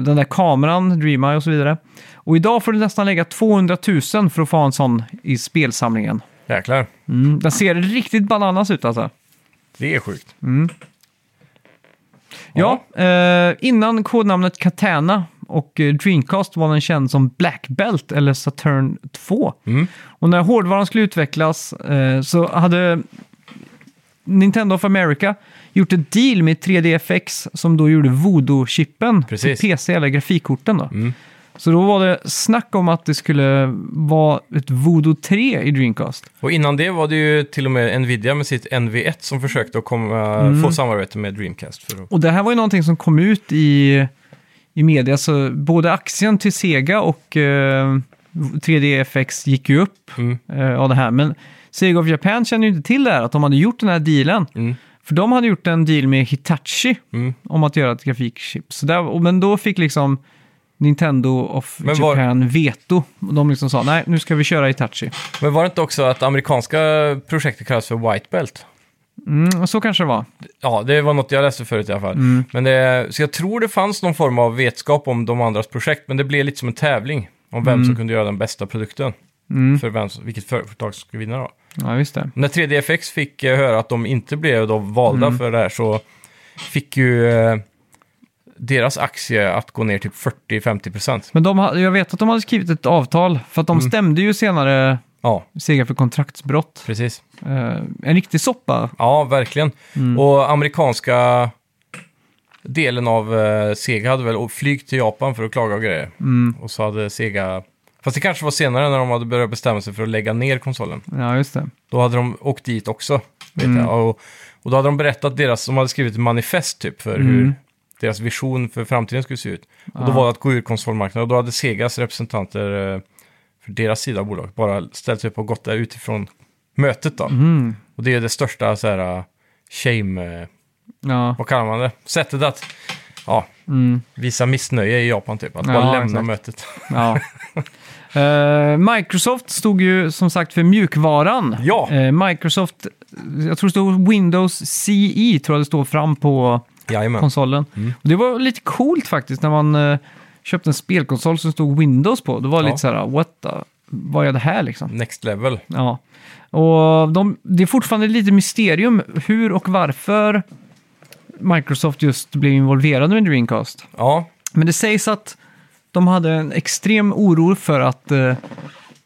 den där kameran, DreamEye och så vidare. Och idag får du nästan lägga 200 000 för att få en sån i spelsamlingen. Jäklar. Mm, den ser riktigt bananas ut alltså. Det är sjukt. Ja, eh, innan kodnamnet Katana och eh, Dreamcast var den känd som Black Belt eller Saturn 2. Mm. Och när hårdvaran skulle utvecklas eh, så hade Nintendo of America gjort ett deal med 3DFX som då gjorde Voodoo-chippen Precis. till PC eller grafikkorten. Då. Mm. Så då var det snack om att det skulle vara ett Voodoo 3 i Dreamcast. Och innan det var det ju till och med Nvidia med sitt NV1 som försökte att komma, Mm. få samarbete med Dreamcast. Att, Och det här var ju någonting som kom ut i, i media, så både aktien till Sega och eh, 3DFX gick ju upp mm, eh, av det här. Men Sega of Japan känner ju inte till det här, att de hade gjort den här dealen. mm, För de hade gjort en deal med Hitachi mm. om att göra ett grafikchip. Så där, men då fick liksom Nintendo of Men var- Japan veto. De liksom sa, nej, nu ska vi köra Hitachi. Men var det inte också att amerikanska projektet kallas för White Belt? Mm, och så kanske det var. Ja, det var något jag läste förut i alla fall. Mm. Men det, så jag tror det fanns någon form av vetskap om de andras projekt, men det blev lite som en tävling om vem som kunde göra den bästa produkten. Mm. För vem, som- vilket företag som skulle vinna då. Ja, visst det. När 3DFX fick eh, höra att de inte blev då valda Mm. för det här så fick ju eh, deras aktie att gå ner typ 40-50%. Men de, jag vet att de hade skrivit ett avtal, för att de Mm. stämde ju senare Ja, Sega för kontraktsbrott. precis. Eh, en riktig soppa. Ja, verkligen. Mm. Och amerikanska delen av eh, Sega hade väl flygt till Japan för att klaga och grejer. Mm. Och så hade Sega... Fast det kanske var senare när de hade börjat bestämma sig för att lägga ner konsolen. Ja, just det. Då hade de åkt dit också, vet Mm. jag. Och, och då hade de berättat deras, de hade skrivit ett manifest typ för Mm. hur deras vision för framtiden skulle se ut. Och då var det att gå ur konsolmarknaden. Och då hade Segas representanter eh, för deras sida av bolaget bara ställt sig upp och gått där utifrån mötet då. Mm. Och det är det största så här, uh, shame, eh, Ja. vad kallar man det? Sättet att ja, Mm. visa missnöje i Japan typ. Att Ja, bara lämna exakt. mötet. ja. [LAUGHS] Eh, Microsoft stod ju som sagt för mjukvaran. Ja. Eh, Microsoft, jag tror det stod Windows CE, tror jag det står fram på Jajamän. konsolen. Mm. Och det var lite coolt faktiskt när man eh, köpte en spelkonsol som stod Windows på. Det var Ja. lite så här, what the, vad är det här liksom? Next level. Ja. Och de, det är fortfarande lite mysterium hur och varför Microsoft just blev involverade med Dreamcast. Ja, Men det sägs att de hade en extrem oro för att eh,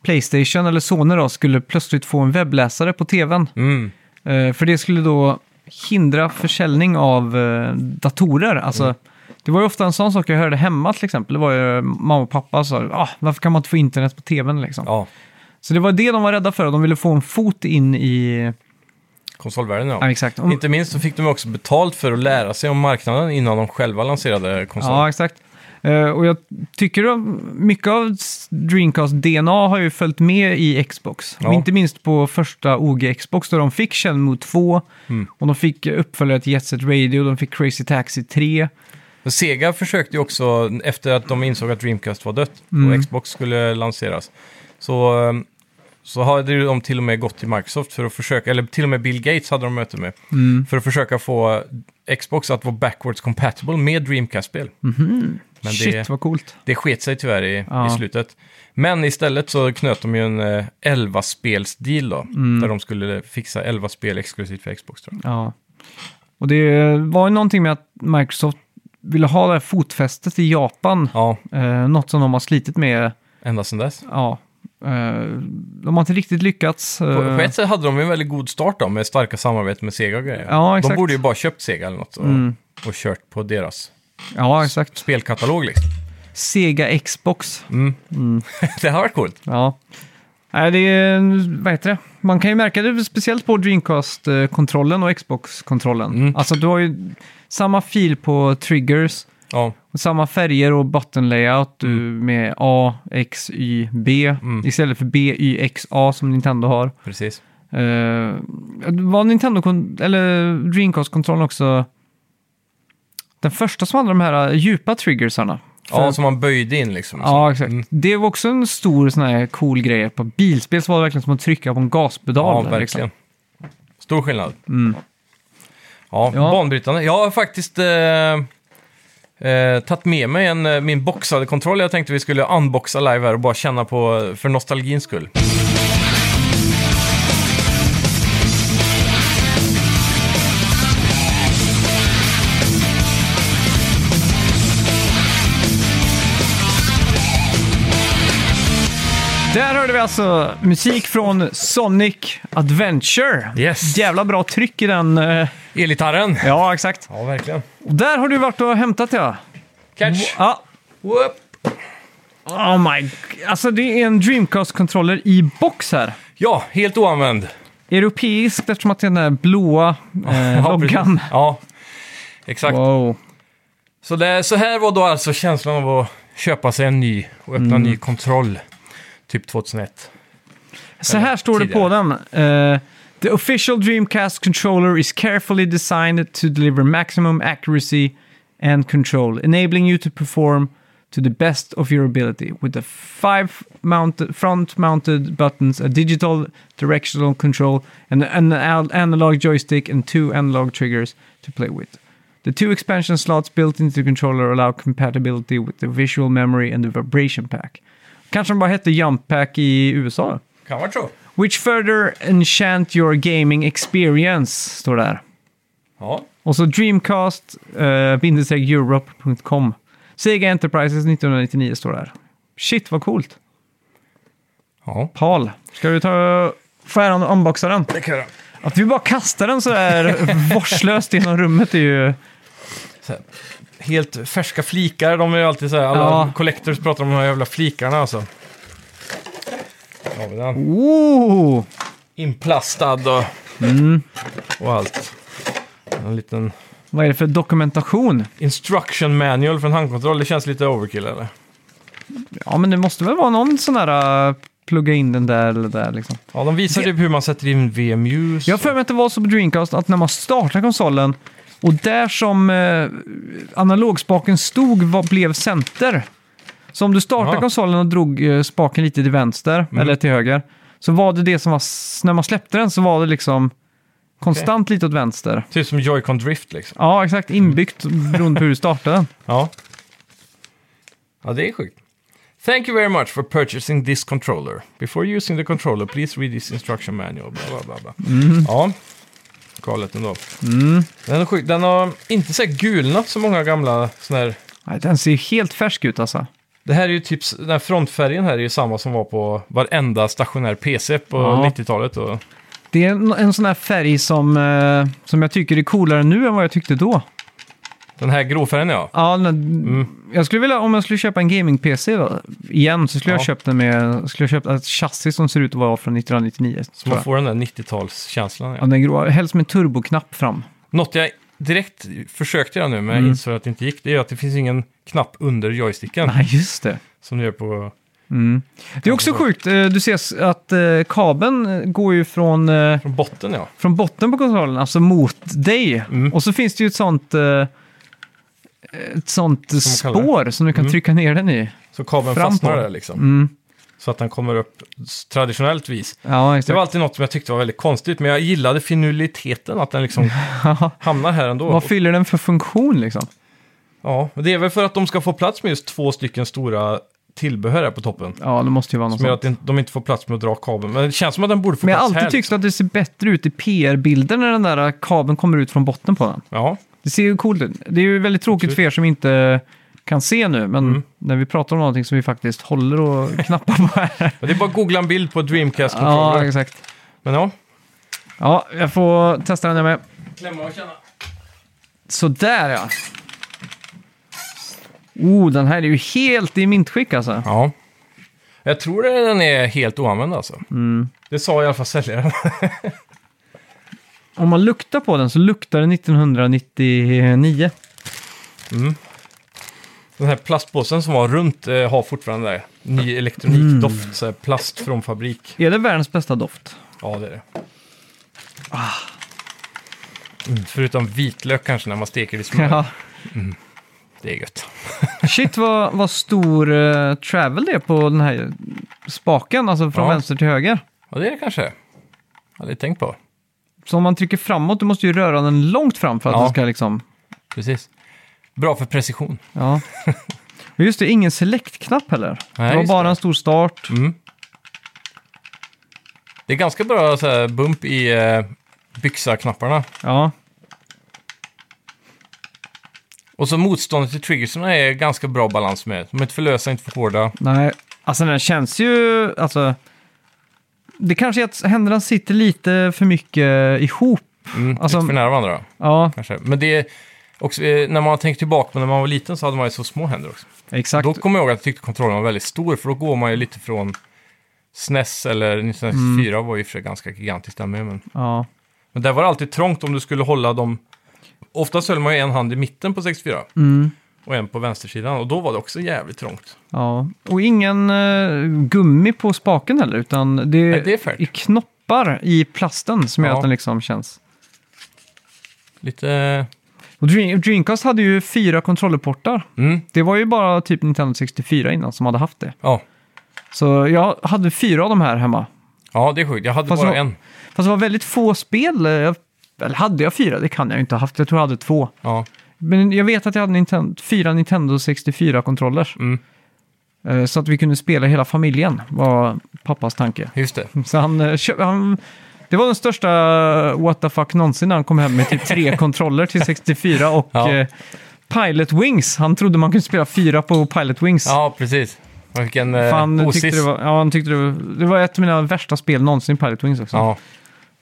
Playstation eller Sony då skulle plötsligt få en webbläsare på tvn. mm. Eh, för det skulle då hindra försäljning av eh, datorer. Alltså, Mm. Det var ju ofta en sån sak jag hörde hemma till exempel. Det var ju mamma och pappa sa, ah, varför kan man inte få internet på tvn liksom? ja. Så det var det de var rädda för. De ville få en fot in i... Konsolvärlden ja. Ja, exakt. Om... Inte minst så fick de också betalt för att lära sig om marknaden innan de själva lanserade konsolen. Ja, exakt. Eh, och jag tycker att mycket av Dreamcast DNA har ju följt med i Xbox. Ja. Och inte minst på första OG Xbox då de fick Shenmue 2 Mm. och de fick uppföljare till Jet Set Radio, de fick Crazy Taxi 3. För Sega försökte ju också, efter att de insåg att Dreamcast var dött Mm. och Xbox skulle lanseras, så, eh, så hade de till och med gått till Microsoft för att försöka, eller till och med Bill Gates hade de möte med, Mm. för att försöka få Xbox att vara backwards compatible med Dreamcast-spel. Men Shit, det, vad coolt. det sket sig tyvärr i, Ja. i slutet. Men istället så knöt de ju en eh, 11-spels-deal då, Mm. där de skulle fixa 11 spel exklusivt för Xbox tror jag. Ja. Och det var ju någonting med att Microsoft ville ha det här fotfästet i Japan. Ja, Eh, något som de har slitit med. ända sedan dess. Ja. Eh, de har inte riktigt lyckats. På, eh, på ett sätt hade de en väldigt god start då, med starka samarbeten med Sega och grejer. Ja, de exakt. borde ju bara köpt Sega eller något och, Mm. och kört på deras Ja, exakt. spelkatalog liksom. Sega Xbox. Mm. [LAUGHS] det har varit coolt. Ja. Nej, det är, vad heter det? Man kan ju märka det speciellt på Dreamcast-kontrollen och Xbox-kontrollen. Mm. Alltså du har ju samma fil på triggers Ja, och samma färger och button layout Mm. med A, X, Y, B istället för B, Y, X, A som Nintendo har. precis. Uh, var Nintendo, eller Dreamcast-kontrollen också den första som hade de här djupa triggersarna? För- Ja, som man böjde in liksom. Ja, exakt. Mm. Det var också en stor sån här cool grej. På bilspel så var det verkligen som att trycka på en gaspedal. Ja, där, verkligen. liksom. Stor skillnad. Mm. Ja, Ja. banbrytande. Jag har faktiskt eh, eh, tagit med mig en, eh, min boxade kontroll. Jag tänkte vi skulle unboxa live här och bara känna på för nostalgins skull. Hörde vi alltså musik från Sonic Adventure. Yes. Jävla bra tryck i den. eh, Elgitarren. Ja, exakt. Ja, verkligen. Och där har du varit och hämtat ja. Catch. Ja, Whoop. Oh my... Alltså det är en Dreamcast-controller i box här. Ja, helt oanvänd. Europeiskt eftersom att det är den där blåa eh, [LAUGHS] Ja, loggan. precis. Ja, exakt. Wow. Så, det, så här var då alltså känslan av att köpa sig en ny och öppna en ny kontroll. Typ 2001. Så här står det på den. Eh, the official Dreamcast controller is carefully designed to deliver maximum accuracy and control, enabling you to perform to the best of your ability with the five mounted, front-mounted buttons, a digital directional control, and an analog joystick and two analog triggers to play with. The two expansion slots built into the controller allow compatibility with the visual memory and the vibration pack. Kanske de bara hette Jump Pack i USA? Kan vara så. Which further enchant your gaming experience, står där. Ja, Och så Dreamcast-Europe.com. Sega Enterprises 1999 står där. Shit, vad coolt. ja. Paul, ska du ta skära och unboxa den? Det kan jag. Att vi bara kastar den sådär [LAUGHS] vårdslöst genom rummet är ju... Så här, Helt färska flikar, de är ju alltid så här, alla Ja. collectors pratar om de här jävla flikarna alltså. Där har vi den. Oh! Inplastad och, Mm. och allt. En liten Vad är det för dokumentation? instruction manual för en handkontroll. Det känns lite overkill eller? Ja, men det måste väl vara någon sån där... uh, Plugga in den där eller där liksom. Ja, de visar typ hur man sätter in VMUs. Jag har för mig att det var så på Dreamcast att när man startar konsolen och där som eh, analogspaken stod var, blev center. Så om du startade Aha. konsolen och drog eh, spaken lite till vänster eller till höger så var det det som var, s- när man släppte den så var det liksom konstant lite åt vänster. Typ som Joy-Con Drift liksom. Ja, exakt. Inbyggt beroende på hur du startade den. [LAUGHS] Ja. Ja, det är sjukt. Thank you very much for purchasing this controller. Before using the controller, please read this instruction manual. Bla, bla, bla, bla. Ja, galet ändå. Den, är sjuk. den har inte så här gulnat så många gamla såna här... Nej, den ser helt färsk ut alltså. Det här är ju typ, den här frontfärgen här är ju samma som var på varenda stationär PC på Ja. 90-talet. Och, Det är en, en sån här färg som, eh, som jag tycker är coolare nu än vad jag tyckte då. Den här gråfärgen ja. Ja, den, jag skulle vilja, om jag skulle köpa en gaming-PC då, igen så skulle jag Ja. köpt den med, skulle jag köpt ett chassi som ser ut att vara från 1999. Så man jag. får den där 90-talskänslan. Ja, Ja. den grå, helst med turboknapp fram. Något jag direkt försökte göra nu, men jag Mm. insåg att det inte gick, det är att det finns ingen knapp under joysticken. Nej, just det. Som det gör på... Det är också sjukt, eh, du ser att eh, kabeln eh, går ju från, Från botten ja. från botten på kontrollen, alltså mot dig. Mm. Och så finns det ju ett sånt, ett sånt kallar spår som du kan Mm. trycka ner den i. Så kabeln Fram fastnar där liksom. Mm. Så att den kommer upp traditionellt vis. Ja, Det var alltid något som jag tyckte var väldigt konstigt, men jag gillade finuliteten, att den liksom [LAUGHS] hamnar här ändå. Vad fyller den för funktion liksom? Ja, det är väl för att de ska få plats med just två stycken stora tillbehör här på toppen. Ja, det måste ju vara något Som gör att de inte får plats med att dra kabeln. Men det känns som att den borde få Men jag har plats alltid här. tyckt att det ser bättre ut i PR-bilder när den där kabeln kommer ut från botten på den. Ja, Det ser ju coolt ut. Det är ju väldigt tråkigt Absolut. för er som inte kan se nu, men Mm. när vi pratar om någonting som vi faktiskt håller och [LAUGHS] knappar på här. det är bara att googla en bild på Dreamcast ja, exakt. Men ja. Ja, jag får testa den jag med. Klämma och känna. Sådär ja. Oh, den här är ju helt i mintskick alltså. Ja. Jag tror den är helt oanvänd alltså. Mm. Det sa i alla fall säljaren. [LAUGHS] Om man luktar på den så luktar den 1999. Den här plastpåsen som var runt eh, har fortfarande där. ny elektronikdoft, så här plast från fabrik. Är det världens bästa doft? Ja, det är det. Mm, förutom vitlök kanske när man steker det i smör. Ja. Det är gött. [LAUGHS] Shit vad, vad stor eh, travel det är på den här spaken, alltså från Ja. vänster till höger. Ja, det är det kanske. Jag hade tänkt på. Så om man trycker framåt, du måste ju röra den långt fram för att Ja. den ska liksom... Precis. Bra för precision. Ja. Och just det, ingen select-knapp heller. Nej, det var just bara det. en stor start. Mm. Det är ganska bra så här, bump i eh, byxa-knapparna. Ja, Och så motståndet till triggersarna är ganska bra balans med. De är inte för lösa, inte för hårda. nej. Alltså den känns ju... Alltså, det kanske är att händerna sitter lite för mycket ihop. Mm, Alltså- lite för nära varandra Ja, kanske. Men det är, Och eh, när man tänker tillbaka på när man var liten så hade man ju så små händer också. Exakt. Då kommer jag ihåg att jag tyckte kontrollen var väldigt stor, för då går man ju lite från SNES eller 1964 var ju för sig ganska gigantiskt där med. Men, Ja. men där var det alltid trångt om du skulle hålla dem... Oftast höll man ju en hand i mitten på 64 Mm. Och en på vänstersidan och då var det också jävligt trångt. ja. Och ingen eh, gummi på spaken heller, utan det, Nej, det är färdigt. är knoppar i plasten som gör Ja. att den liksom känns. Lite... Och Dream, Dreamcast hade ju fyra kontrollerportar. Mm, Det var ju bara typ Nintendo 64 innan som hade haft det. ja. Så jag hade fyra av de här hemma. ja, det är sjukt. Jag hade Fast bara vad- en. Fast det var väldigt få spel. eh, Jag, eller hade jag fyra? Det kan jag ju inte ha haft. Jag tror jag hade två. Ja. Men jag vet att jag hade Nintendo, fyra Nintendo 64-kontroller. Mm. Eh, Så att vi kunde spela hela familjen, var pappas tanke. Just det. Så han, eh, han det var den största what the fuck någonsin när han kom hem med typ tre [LAUGHS] kontroller till 64 och Ja. eh, Pilot Wings. Han trodde man kunde spela fyra på Pilot Wings. Ja, precis. Man fick en För eh, han osis. tyckte det var, ja, han tyckte det var, det var ett av mina värsta spel någonsin, Pilot Wings också. Ja,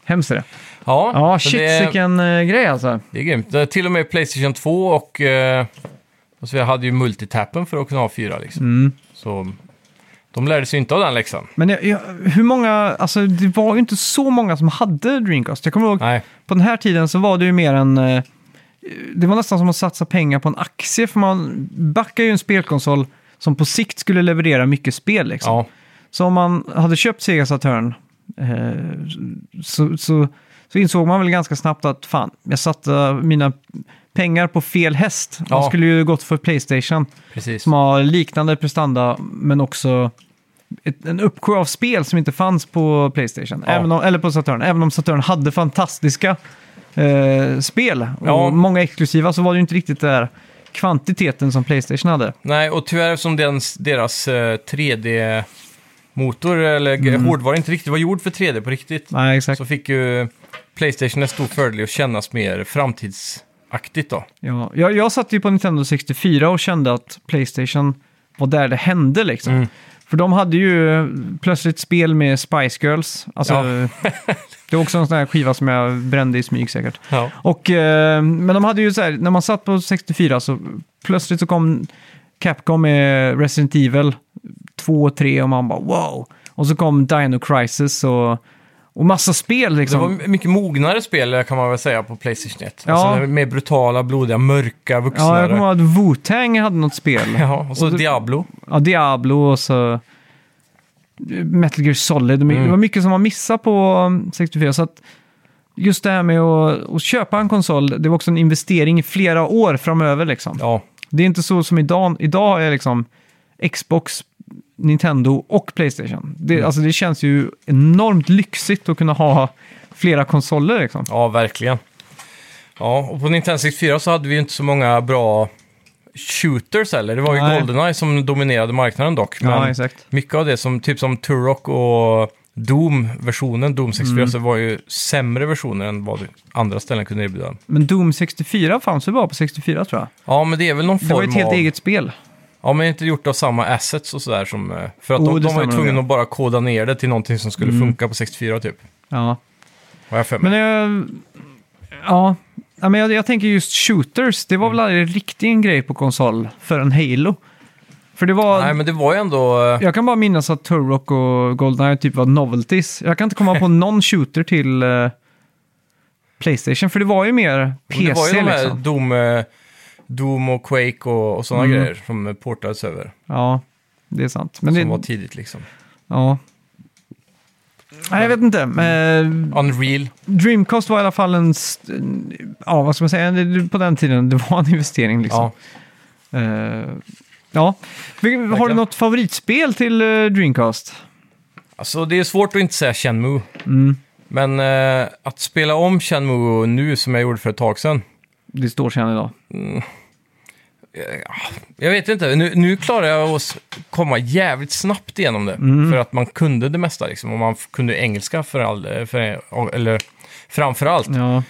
Hemskt är det. Ja, Ja, shit det, vilken eh, grej alltså. det är grymt. Det är till och med Playstation 2 och, eh, och så vi hade ju multitappen för att kunna ha fyra. Liksom. Mm. Så de lärde sig inte av den läxan. Men jag, jag, hur många, alltså det var ju inte så många som hade Dreamcast. Jag kommer ihåg, Nej, på den här tiden så var det ju mer en... eh, Det var nästan som att satsa pengar på en aktie, för man backar ju en spelkonsol som på sikt skulle leverera mycket spel. Liksom. ja, Så om man hade köpt Sega Saturn eh, så, så, så insåg man väl ganska snabbt att fan, jag satte mina pengar på fel häst. Man Ja. skulle ju gått för Playstation precis. som har liknande prestanda men också ett, en uppsjö av spel som inte fanns på Playstation. Ja. Även om, eller på Saturn. Även om Saturn hade fantastiska eh, spel och Ja. många exklusiva så var det ju inte riktigt den där kvantiteten som Playstation hade. Nej, och tyvärr som deras, deras eh, 3D-motor eller mm. hårdvara inte riktigt var gjord för 3D på riktigt. Nej, exakt. Så fick ju Playstation en stor fördel att kännas mer framtidsaktigt då. Ja, jag, jag satt ju på Nintendo 64 och kände att Playstation var där det hände liksom. Mm. För de hade ju plötsligt spel med Spice Girls. Alltså, Ja. [LAUGHS] det var också en sån här skiva som jag brände i smyg säkert. Ja. Och, eh, men de hade ju så här, när man satt på 64 så plötsligt så kom Capcom med Resident Evil 2 och 3 och man bara wow. Och så kom Dino Crisis och, och massa spel Det liksom. var mycket mognare spel kan man väl säga på Playstation 1. Ja. Alltså mer brutala, blodiga, mörka, ja, vuxnare. jag kommer ihåg att Wu-Tang hade något spel. Ja, och så Och så- Diablo. Ja, Diablo och så Metal Gear Solid. Det Mm. var mycket som man missade på um, 64. Så att just det här med att, att köpa en konsol, det var också en investering i flera år framöver. Liksom. Ja, Det är inte så som idag. Idag jag liksom Xbox, Nintendo och Playstation. Det, Mm. alltså, det känns ju enormt lyxigt att kunna ha flera konsoler. Liksom. ja, verkligen. Ja, och på Nintendo 64 så hade vi ju inte så många bra shooters heller. Det var ju Nej. Goldeneye som dominerade marknaden dock. Men Ja, exakt. mycket av det som, typ som Turok och Doom-versionen, Doom 64, Mm. så var ju sämre versioner än vad andra ställen kunde erbjuda. Men Doom 64 fanns ju bara på 64 tror jag. Ja, men det är väl någon form Det var ju ett helt av... eget spel. Ja, men inte gjort av samma assets och sådär som... eh, För att Oh, de, de var ju tvungna. Mm. att bara koda ner det till någonting som skulle funka på 64 typ. Ja. Har jag för mig. Men jag, ja, ja, men jag, jag tänker just shooters. Det var väl aldrig riktigt en grej på konsol för en Halo. För det var, Nej, men det var ju ändå... eh, jag kan bara minnas att Turok och Goldeneye typ var novelties. Jag kan inte komma på [LAUGHS] någon shooter till eh, Playstation, för det var ju mer PC det var ju de här liksom. Doom, eh, Doom och Quake och, och sådana Mm. grejer som portades över. Ja, det är sant. Men som det, var tidigt liksom. ja. Nej, jag vet inte. Eh, Unreal. Dreamcast var i alla fall en, ja vad ska man säga, på den tiden det var en investering liksom. Ja. Eh, ja. Har du något favoritspel till eh, Dreamcast? Alltså det är svårt att inte säga Shenmue. Mm. Men att spela om Shenmue nu som jag gjorde för ett tag sedan. Det står sig än idag. Jag vet inte, nu, nu klarar jag att komma jävligt snabbt igenom det. Mm. För att man kunde det mesta liksom. Och man kunde engelska för all, för, eller framför allt. Ja.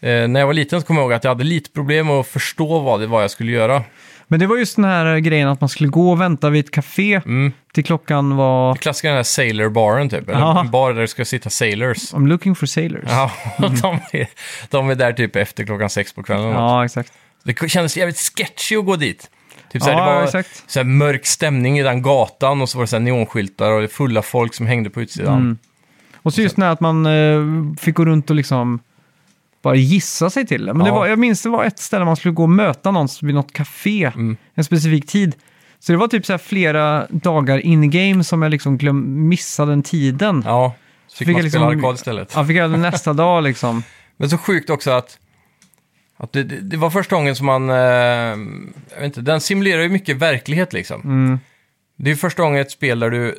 Eh, när jag var liten så kommer jag ihåg att jag hade lite problem med att förstå vad det var jag skulle göra. Men det var just den här grejen att man skulle gå och vänta vid ett café Mm. till klockan var... Klassiska den här Sailor-baren typ. Eller Ja. en bar där det ska sitta sailors. I'm looking for sailors. Ja, [LAUGHS] de, är, de är där typ efter klockan sex på kvällen. Ja, exakt. Det kändes jävligt sketchy att gå dit. Typ såhär, Ja, det var exakt. såhär mörk stämning i den gatan och så var det neonskyltar och fulla folk som hängde på utsidan. Mm. Och så just när att man eh, fick gå runt och liksom bara gissa sig till det. Men det Ja. var, jag minns det var ett ställe man skulle gå och möta någon vid något café Mm. en specifik tid. Så det var typ så här flera dagar in-game som jag liksom glöm, missade den tiden. Ja, så fick, Fick man jag spela liksom- arkad istället. Fick göra det nästa dag liksom. [LAUGHS] Men så sjukt också att, att det, det, det var första gången som man, eh, jag vet inte, den simulerar ju mycket verklighet liksom. Mm. Det är ju första gången ett spel där du,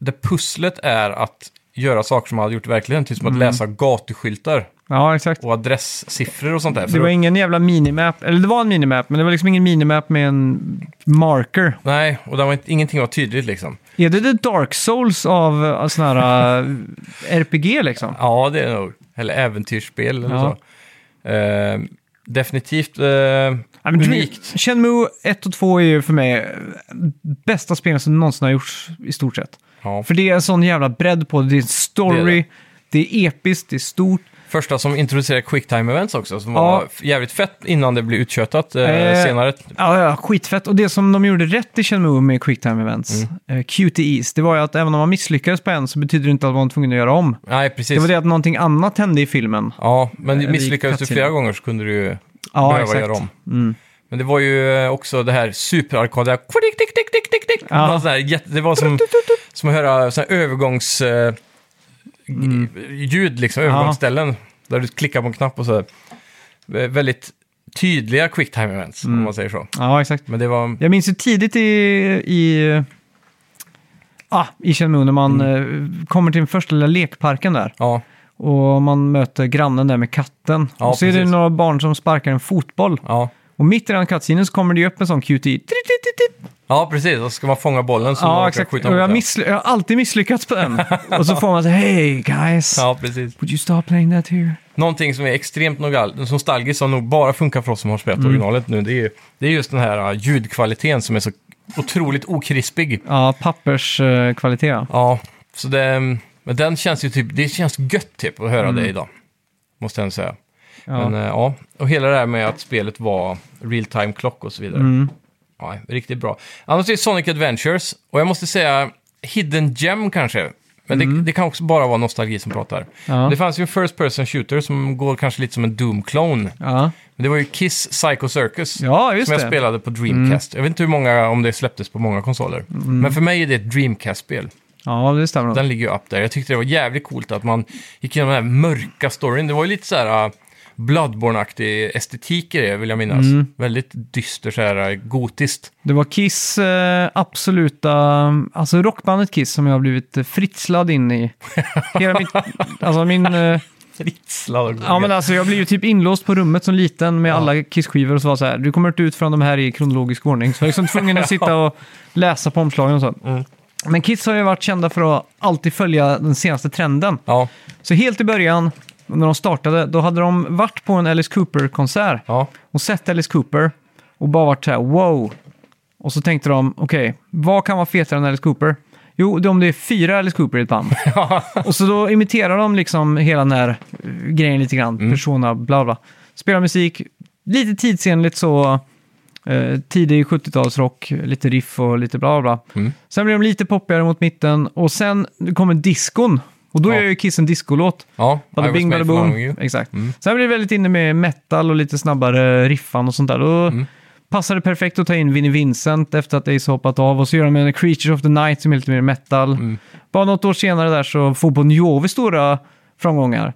där pusslet är att göra saker som man hade gjort i verkligheten, typ som Mm. att läsa gatuskyltar Ja, exakt. och adresssiffror och sånt där. Det var ingen jävla minimap, eller det var en minimap, men det var liksom ingen minimap med en marker. Nej, och det var inte, ingenting var tydligt liksom. Är det The Dark Souls av uh, sådana här [LAUGHS] uh, RPG liksom? Ja, det är nog. Eller äventyrsspel eller Ja. så. Eh, definitivt eh, Ja, unikt. Shenmue 1 och 2 är ju för mig bästa spelen som någonsin har gjorts i stort sett. Ja. För det är en sån jävla bredd på det. Det är en story, Det det är är, episkt, det är stort. Första som introducerade quicktime events också, som Ja. var jävligt fett innan det blev utköttat eh, Eh, senare. Ja, ja, skitfett. Och det som de gjorde rätt i Shenmue med Quicktime Events, Mm. eh, QTEs, det var ju att även om man misslyckades på en så betyder det inte att man var tvungen att göra om. Nej, precis. Det var det att någonting annat hände i filmen. Ja, men Eller misslyckades du flera gånger så kunde du ju Ja, behöva exakt. göra om. Mm. Men det var ju eh, också det här superarkadiga... Ja. Det var, jätte- det var som, som att höra övergångs... Eh, Mm. Ljud, liksom, övergångsställen. Där du klickar på en knapp och så. Eh, Väldigt tydliga quicktime events, Mm. om man säger så. Ja, exakt. Men det var... Jag minns ju tidigt i, i, ah, i Shenmue när man Mm. eh, kommer till den första lilla lekparken där. Ja, Och man möter grannen där med katten. Ja, och så är det precis. några barn som sparkar en fotboll. ja. Och mitt i den cutscenen så kommer det ju upp en sån QTE. Ja, precis. Och så ska man fånga bollen så man Ja, kan exakt. skjuta Och jag, mot den. missly- jag har alltid misslyckats på den. [LAUGHS] och så får man säga Hey guys, Ja, precis. would you stop playing that here? Någonting som är extremt nogal- nostalgiskt som nog bara funkar för oss som har spelat Mm. originalet nu, det är, ju- det är just den här uh, ljudkvaliteten som är så otroligt okrispig. Ja, papperskvalitet. ja. Så det, men den känns ju typ, det känns gött typ att höra det idag. Måste jag ändå säga. Mm. Ja. Men eh, ja, och hela det här med att spelet var real time klock och så vidare. Mm. Ja, riktigt bra. Annars är det Sonic Adventures, och jag måste säga Hidden Gem kanske. Men det, det kan också bara vara nostalgi som pratar. Mm. Ja. Det fanns ju en First Person Shooter som går kanske lite som en Doom-clone. Ja. Men det var ju Kiss Psycho Circus. ja, som jag det. Mm. spelade på Dreamcast. Jag vet inte hur många, om det släpptes på många konsoler. Men för mig är det ett Dreamcast-spel. Ja, det stämmer. Den ligger ju upp där. Jag tyckte det var jävligt coolt att man gick igenom den här mörka storyn. Det var ju lite så här uh, Bloodborne-aktig estetik i det, vill jag minnas. Mm. Väldigt dyster, så här gotiskt. Det var Kiss eh, absoluta, alltså rockbandet Kiss som jag har blivit eh, fritslad in i. Hela mitt, [LAUGHS] alltså min, eh, Fritslad ja men alltså jag blev ju typ inlåst på rummet som liten med alla Kiss-skivor och så var så här, du kommer inte ut från de här i kronologisk ordning. Så jag är liksom tvungen att sitta och läsa på omslagen och så. Mm. Men Kiss har ju varit kända för att alltid följa den senaste trenden. Ja, Så helt i början, när de startade, då hade de varit på en Alice Cooper-konsert ja, och sett Alice Cooper och bara varit så här wow. Och så tänkte de, okej, vad kan vara fetare än Alice Cooper? Jo, det är om det är fyra Alice Cooper i ett band. [LAUGHS] och så då imiterar de liksom hela den här eh, grejen lite grann, persona, bla bla. Spelar musik, lite tidsenligt så, eh, tidig 70-talsrock, lite riff och lite bla bla. Mm. Sen blir de lite poppigare mot mitten och sen kommer diskon. Och då Ja. gör ju Kiss en discolåt. ja. I Bada was bing, made bada for boom. loving you. Exakt. Mm. Sen blir det väldigt inne med metal och lite snabbare riffan och sånt där. Då Mm. passar det perfekt att ta in Vinnie Vincent efter att Ace har hoppat av och så gör de en Creatures of the Night som är lite mer metal. Mm. Bara något år senare där så får Bon Jovi stora framgångar.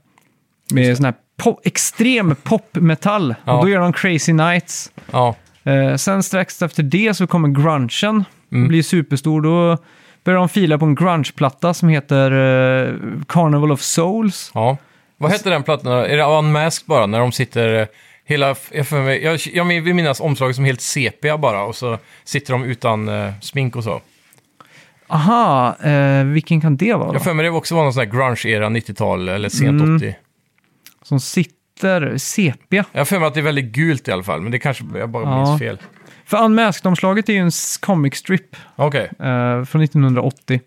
Med sån här pop, extrem popmetall. Ja. Och då gör de Crazy Nights. Ja, Eh, sen strax efter det så kommer grungen. Blir superstor. Då börjar de fila på en grunge-platta som heter eh, Carnival of Souls. ja. Vad hette den plattan? Är det Unmasked bara? När de sitter... eh, Hela, jag, för mig, jag, jag vill minnas omslaget som helt sepia bara och så sitter de utan eh, smink och så. Aha, eh, vilken kan det vara? Då? Jag för mig det också var någon sån här grunge-era 90-tal eller sent Mm. 80. Som sitter sepia. Jag har för mig att det är väldigt gult i alla fall, men det kanske jag bara Ja. minns fel. För Unmasked-omslaget är ju en comic strip Okej, eh, från 1980.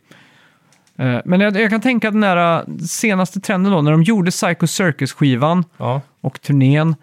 Eh, men jag, jag kan tänka att den här eh, senaste trenden då, när de gjorde Psycho Circus-skivan ja. och turnén,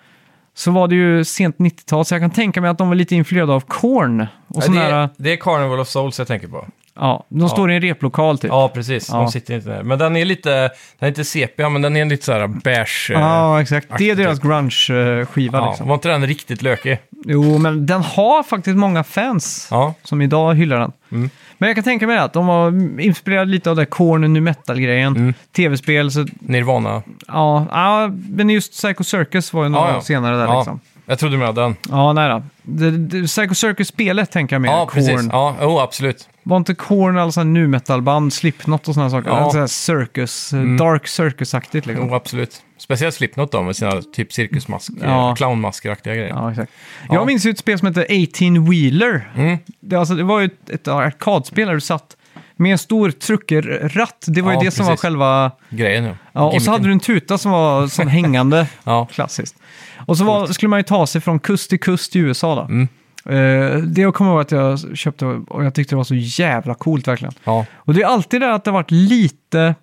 så var det ju sent 90-tal, så jag kan tänka mig att de var lite influerade av Korn. Och Ja, sån det, där, är, det är Carnival of Souls jag tänker på. Ja, de står i en replokal typ. Ja, precis. Ja. De sitter inte där. Men den är lite, den är inte sepia, men den är lite så här beige. eh, Ja, exakt. Det är deras grunge-skiva ja, liksom. Var inte den riktigt lökig? Jo, men den har faktiskt många fans Ja, som idag hyllar den. Mm. Men jag kan tänka mig att de var inspirerade lite av det Korn nu metal-grejen. Mm. Tv-spel, så Nirvana. ja, ja, men just Psycho Circus var ju några Ja, senare där liksom. Jag trodde med den. Ja, nej då. Det, det, Psycho Circus-spelet tänker jag mer. Ja, precis. Korn. Ja, oh, absolut. Var inte Korn alla sådana nu metal-band, Slipknot och sådana saker? Ja. Mm. Ja. circus, dark circus-aktigt liksom. Jo, absolut. Speciellt Slipknot då, med sina typ cirkusmask, Ja. clownmaskeraktiga grejer. Ja, exakt. Ja. Jag minns ju ett spel som heter 18 Wheeler. Mm. Det, alltså, det var ju ett, ett arkadspel där du satt med en stor truckerratt. Det var ju Ja, det som var precis. själva... Grejen, ja. Ja, och så hade du en tuta som var sån hängande. [LAUGHS] Ja, Klassiskt. Och så var, skulle man ju ta sig från kust till kust i USA då. Mm. Eh, det jag kommer ihåg att jag köpte och jag tyckte det var så jävla coolt verkligen. ja. Och det är alltid det att det har varit lite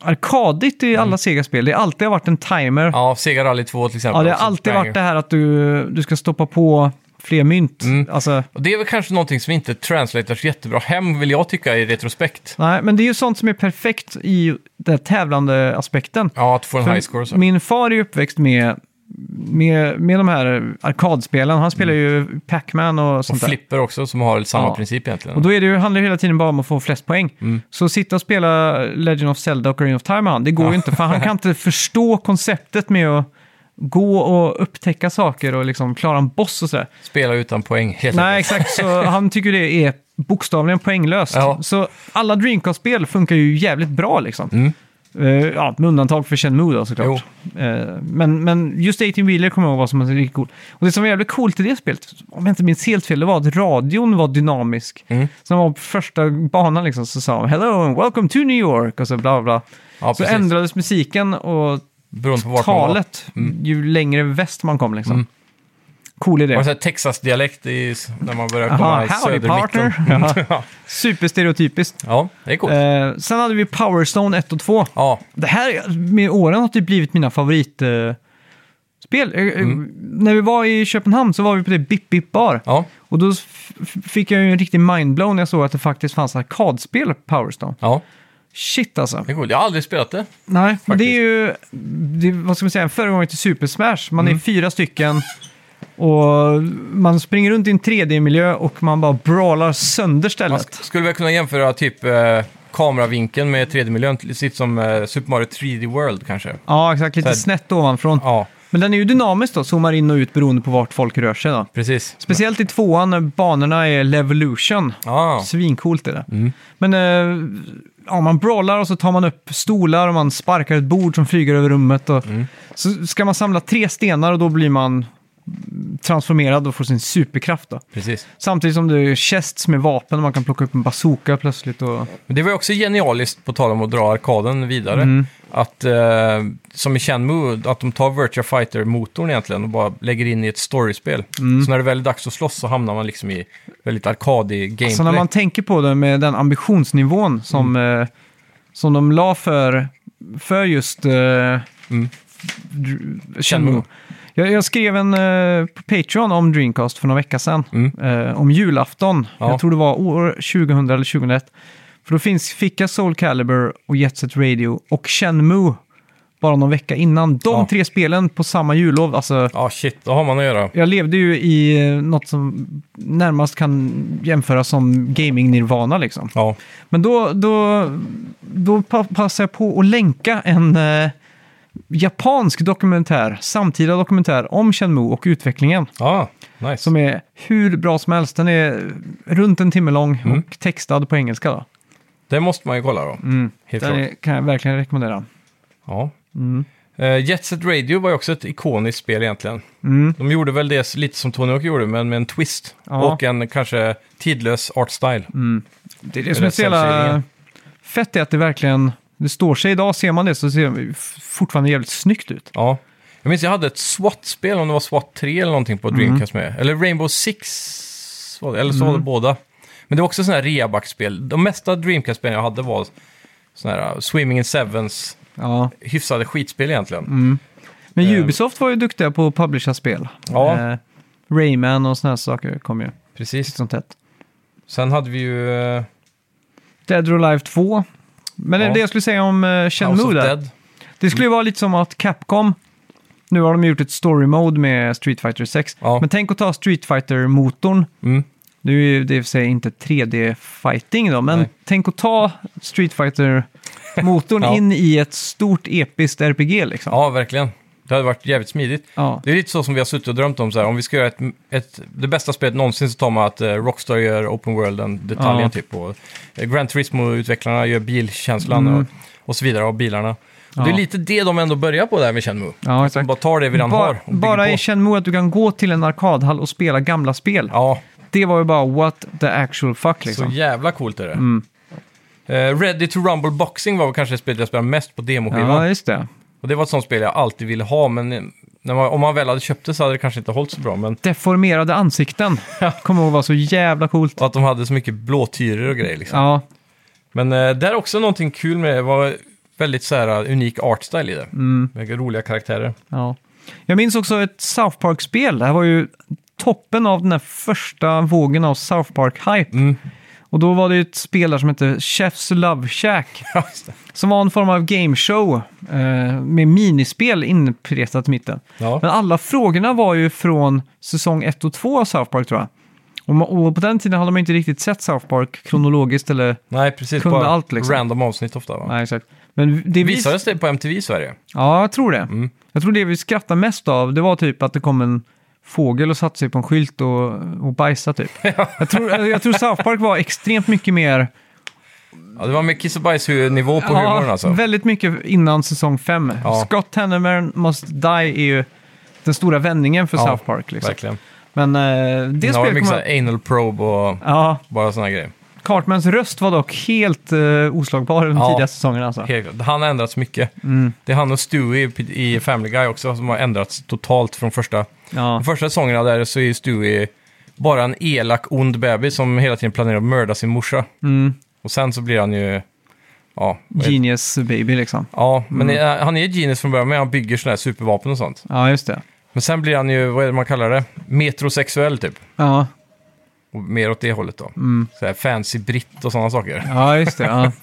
arkadigt i alla Sega-spel. Det har alltid varit en timer. Ja, ja Sega Rally 2 till exempel. det har också. alltid Banger. varit det här att du, du ska stoppa på fler mynt. Mm. Alltså, Och det är väl kanske någonting som inte translatar så jättebra hem, vill jag tycka, i retrospekt. nej, men det är ju sånt som är perfekt i den tävlande aspekten. Ja, att få en high score så. Min far är uppväxt med, med, med de här arkadspelen. Han spelar ju Pac-Man och Mm. Och sånt där. Flipper också, som har samma Ja. princip egentligen. Och då är det ju, handlar det hela tiden bara om att få flest poäng. Mm. Så sitta och spela Legend of Zelda och Ocarina of Time med han, det går ju inte. För han kan inte [LAUGHS] förstå konceptet med att gå och upptäcka saker och liksom klara en boss och sådär. Spela utan poäng, helt Nej, exakt. Så [LAUGHS] han tycker det är bokstavligen poänglöst. Ja. Så alla Dreamcast-spel funkar ju jävligt bra liksom. Mm. Eh, ja, med undantag för Shenmue då såklart. Eh, men, men just 18 Wheeler kommer jag ihåg vad som är riktigt coolt. Och det som var jävligt coolt i det spelet, om jag inte minns helt fel, det var att radion var dynamisk. Mm. Som var på första banan liksom, så sa de “Hello and welcome to New York” och så bla bla. Ja, så precis. ändrades musiken och Beroende på man var. talet ju längre väst man kom liksom. Mm. Cool idé. Det så Texas-dialekt i, när man börjar Aha, komma i howdy partner. [LAUGHS] södermitten? Ja. Superstereotypiskt. ja, det är coolt. Eh, sen hade vi Power Stone 1 och 2. Ja, Det här med åren har typ blivit mina favoritspel. spel. Eh, eh, Mm. När vi var i Köpenhamn så var vi på det Bip Bip Bar. ja, Och då fick jag ju en riktig mindblown när jag såg att det faktiskt fanns arkadspel på Power Stone. ja, Shit alltså. det är coolt. Jag har aldrig spelat det. Nej, men det Faktiskt. är ju, det, vad ska man säga, en föregångare till Super Smash. Man Mm. är fyra stycken och man springer runt i en 3D-miljö och man bara brawlar sönder stället. sk- skulle väl kunna jämföra typ eh, kameravinkeln med 3D-miljön, lite som eh, Super Mario 3D World kanske. Ja, exakt. Lite Så här- snett ovanifrån. Ja, Men den är ju dynamisk då, zoomar in och ut beroende på vart folk rör sig då. precis. Speciellt i tvåan när banorna är Levolution. Ja, Svincoolt är det. Mm. Men eh, ja, man brawlar och så tar man upp stolar och man sparkar ett bord som flyger över rummet. Och Mm. Så ska man samla tre stenar och då blir man transformerad och får sin superkraft. Då. precis. Samtidigt som det är chests med vapen och man kan plocka upp en bazooka plötsligt. Och... Men det var ju också genialiskt, på tal om att dra arkaden vidare, Mm. att eh, som i Shenmue, att de tar Virtua Fighter-motorn egentligen och bara lägger in i ett storyspel. Mm. Så när det väl är dags att slåss så hamnar man liksom i väldigt arkadig gameplay. Så när man tänker på det med den ambitionsnivån som, Mm. eh, som de la för, för just eh, Mm. Shenmue. Shenmue. Jag, jag skrev en eh, på Patreon om Dreamcast för några veckor sedan. Mm. Eh, om julafton. Ja. Jag tror det var år 2000 eller 2001. För då finns, fick jag Soul Calibur och Jet Set Radio och Shenmue bara någon vecka innan. De Ja. tre spelen på samma jullov. Alltså, Ja, shit, då har man att göra. jag levde ju i eh, något som närmast kan jämföras som gaming-nirvana liksom. Ja, Men då, då, då pa- passar jag på att länka en eh, japansk dokumentär, samtida dokumentär om Shenmue och utvecklingen. ja nice. Som är hur bra som helst. Den är runt en timme lång Mm. och textad på engelska. Då. Det måste man ju kolla då. Mm. Helt Den är, kan jag verkligen rekommendera. Ja. Mm. Uh, Jet Set Radio var ju också ett ikoniskt spel egentligen. Mm. De gjorde väl det lite som Tony Hawk gjorde, men med en twist. Ja. Och en kanske tidlös art style. Det är det som är så jävla fett är att det verkligen, det står sig idag, ser man det så ser det fortfarande jävligt snyggt ut. Ja. Jag minns jag hade ett SWAT-spel, om det var SWAT 3 eller någonting på Dreamcast med. Eller Rainbow Six, eller så var det båda. Men det var också sådana här reaback-spel. De mesta Dreamcast-spelen jag hade var sådana här uh, Swimming in Sevens, Ja. hyfsade skitspel egentligen. Mm. Men Eh, Ubisoft var ju duktiga på att publisha spel. Ja. Eh, Rayman och såna här saker kom ju. Precis. Sånt tätt. Sen hade vi ju eh, Dead or Alive 2. Men Ja. det jag skulle säga om uh, House Shenmue of där. Dead. Det skulle ju vara lite som att Capcom, nu har de gjort ett story mode med Street Fighter 6. Ja. Men tänk att ta Street Fighter-motorn. Mm. Nu är ju det i och för sig inte 3D-fighting då, men Nej. tänk att ta Street Fighter-motorn [LAUGHS] Ja. in i ett stort episkt RPG liksom. Ja, verkligen. Det hade varit jävligt smidigt. Ja. Det är lite så som vi har suttit och drömt om. Så här, om vi ska göra ett, ett, det bästa spelet någonsin så tar man att eh, Rockstar gör Open World, detaljen Ja. typ. Och, eh, Gran Turismo-utvecklarna gör bilkänslan Mm. och, och så vidare av bilarna. Ja. Det är lite det de ändå börjar på där med Shenmue. Ja, exakt. bara tar det vi redan Ba- har bara i på. Shenmue att du kan gå till en arkadhall och spela gamla spel. Ja, Det var ju bara what the actual fuck liksom. så jävla coolt är det. Mm. Eh, Ready to Rumble Boxing var väl kanske det spelet jag spelade mest på demoskivan. Ja, just det. Och det var ett sånt spel jag alltid ville ha, men eh, man, om man väl hade köpt det så hade det kanske inte hållit så bra. Men Deformerade ansikten. [LAUGHS] Kommer ihåg var så jävla coolt. och att de hade så mycket blåtyror och grejer liksom. Ja, Men eh, där är också någonting kul med det. var väldigt så här uh, unik artstyle i det. Mm. Med roliga karaktärer. ja. Jag minns också ett South Park-spel. Det här var ju toppen av den här första vågen av South Park-hype. Mm. Och då var det ett spel där som hette Chef's Love Shack. [LAUGHS] Som var en form av gameshow eh, med minispel inpetat i mitten. Ja. Men alla frågorna var ju från säsong 1 och 2 av South Park tror jag. Och, ma- och på den tiden hade man inte riktigt sett South Park kronologiskt eller... Nej, precis. Kunde bara allt, liksom. random avsnitt ofta va? Nej, exakt. Men det vis- Visades det på MTV i Sverige? Ja, jag tror det. Mm. Jag tror det vi skrattade mest av, det var typ att det kom en fågel och satte sig på en skylt och, och bajsade typ. [LAUGHS] jag, tror, jag tror South Park var extremt mycket mer... Ja, det var med kiss och bajs-nivå på humorn alltså. väldigt mycket innan säsong 5. Ja. Scott Hanneman Must Die är ju den stora vändningen för Ja, South Park. Liksom. Verkligen. Men eh, det Det spelet mycket så kommer... här anal probe och Ja, bara sådana grejer. Cartmans röst var dock helt uh, oslagbar de Ja. tidiga säsongerna. Alltså. Helt klart. Han har ändrats mycket. Mm. Det är han och Stewie i Family Guy också som har ändrats totalt från första, Ja. de första säsongerna där så är Stewie bara en elak, ond bebis som hela tiden planerar att mörda sin morsa. Mm. Och sen så blir han ju... Ja, vad är- Genius baby liksom. ja men Mm. är- han är genius från början, men han bygger sådana här supervapen och sånt. Ja, just det. Men sen blir han ju, vad är det man kallar det? Metrosexuell typ. Ja, Och mer åt det hållet då. mm. Så här fancy britt och sådana saker. ja just det. Ja. [LAUGHS]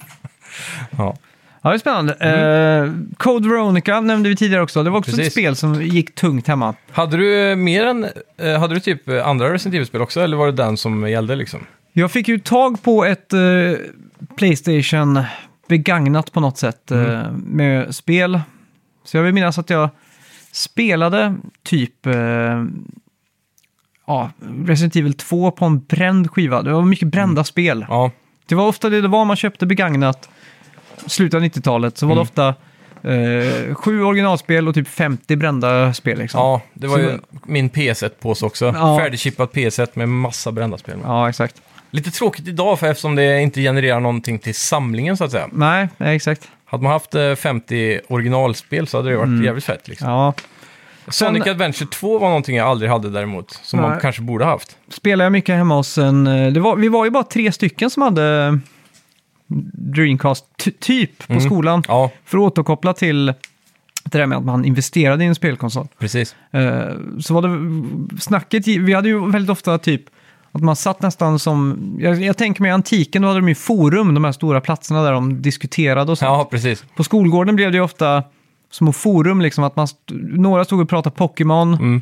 Ja. Ja, det är spännande. Eh, Code Veronica nämnde vi tidigare också. Det var också ett Precis. spel som gick tungt hemma. Hade du mer än, eh, hade du typ andra Resident Evil-spel också, eller var det den som gällde liksom? Jag fick ju tag på ett eh, Playstation begagnat på något sätt Mm. eh, med spel. Så jag vill minnas att jag spelade typ eh, ja, Resident Evil 2 på en bränd skiva. Det var mycket brända Mm. spel. Ja, Det var ofta det det var man köpte begagnat slutet av 90-talet. Så var det Mm. ofta eh, sju originalspel och typ 50 brända spel. Liksom. ja det var Så- ju min PS1-påse också. Ja. Färdigchippat PS1 med massa brända spel. ja, exakt. Lite tråkigt idag för eftersom det inte genererar någonting till samlingen så att säga. Nej, nej, exakt. Hade man haft eh, 50 originalspel så hade det varit jävligt fett liksom. Mm. Ja. Sonic Adventure 2 var någonting jag aldrig hade däremot, som man Nej. kanske borde ha haft. Spelade jag mycket hemma hos en... eh, Det var, vi var ju bara tre stycken som hade Dreamcast ty- typ på Mm. skolan. Ja, För att återkoppla till det där med att man investerade i en spelkonsol. precis. Eh, Så var det snacket, vi hade ju väldigt ofta typ att man satt nästan som, jag, jag tänker mig antiken, då hade de ju forum, de här stora platserna där de diskuterade och så. Ja, precis. På skolgården blev det ju ofta små forum, liksom att man st- några stod och pratade Pokémon, Mm.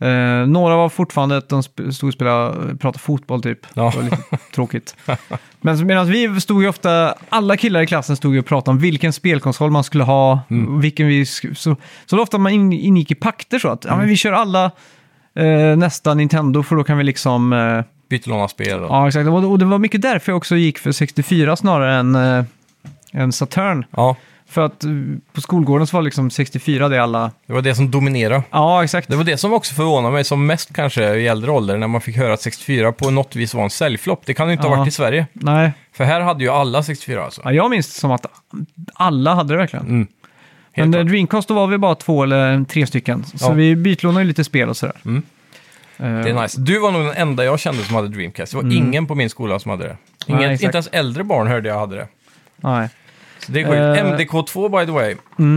eh, några var fortfarande att de stod och spelade, pratade fotboll typ. Ja. Det var lite tråkigt. [LAUGHS] Men medan vi stod ju ofta, alla killar i klassen stod ju och pratade om vilken spelkonsol man skulle ha, Mm. vilken vi, så, så då ofta man in, ingick i pakter så att, ja Mm. men vi kör alla eh, nästa Nintendo för då kan vi liksom, eh, Byta låna spel. Och... ja exakt, och, och det var mycket därför jag också gick för 64 snarare än, eh, än Saturn. Ja, För att eh, på skolgården så var liksom 64 det alla... det var det som dominerade. Ja, exakt. Det var det som också förvånade mig som mest kanske i äldre ålder, när man fick höra att 64 på något vis var en säljflopp. Det kan ju inte ha Ja. varit i Sverige. Nej, För här hade ju alla 64 alltså. ja, jag minns det som att alla hade det verkligen. Mm. Men eh, klart. Dreamcast då var vi bara två eller tre stycken. Så Ja. vi bytlånade ju lite spel och sådär. Mm. Eh, Det är nice. Du var nog den enda jag kände som hade Dreamcast. Det var ingen på min skola som hade det. Ingen, Mm. Nej, inte ens äldre barn hörde jag hade det. Nej. Så det är sjukt. Eh, mm. MDK2 by the way,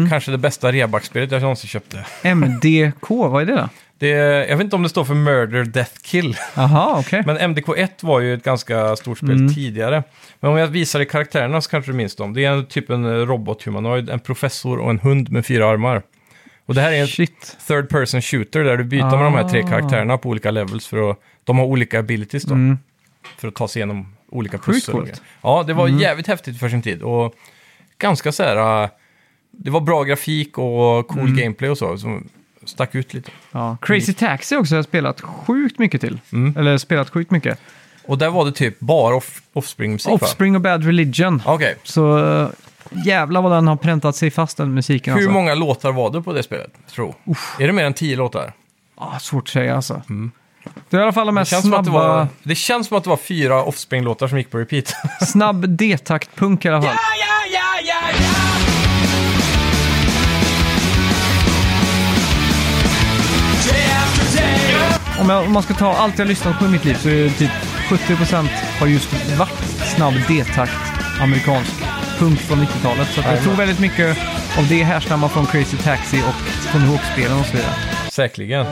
kanske det bästa rebackspelet jag någonsin köpte. MDK, vad är det då? Det jag vet inte om det står för Murder Death Kill, Jaha, okej. men MDK1 var ju ett ganska stort spel Mm. tidigare. Men om jag visar dig karaktärerna så kanske du minns dem. Det är en, typ en robothumanoid, en professor och en hund med fyra armar. Och det här är en Shit. third person shooter där du byter med de här tre Ah. karaktärerna på olika levels för att de har olika abilities då. För att ta sig igenom olika Mm. Pussel. Mm. Ja, det var jävligt häftigt för sin tid och ganska så här... äh, det var bra grafik och cool Mm. gameplay och så som stack ut lite. Ja. Crazy Taxi också har jag spelat sjukt mycket till. Eller spelat sjukt mycket. Och där var det typ bara off Offspring-musik? Offspring och Bad Religion. Okej. Så äh, jävlar vad den har präntat sig fast den musiken Hur alltså. många låtar var det på det spelet? Tro. Är det mer än tio låtar? Ah, svårt att säga alltså. Det är i alla fall de här Det känns, som att det, snabba, var, det känns som att det var fyra Offspring-låtar som gick på repeat. [LAUGHS] snabb D-takt-punk i alla fall. Om, jag, om man ska ta allt jag lyssnat på i mitt liv så är det typ 70% har just varit snabb D-takt amerikansk punk från 90-talet. Så jag tror väldigt mycket av det härstammar från Crazy Taxi och Tony Hawk-spelen och så vidare. Säkerligen.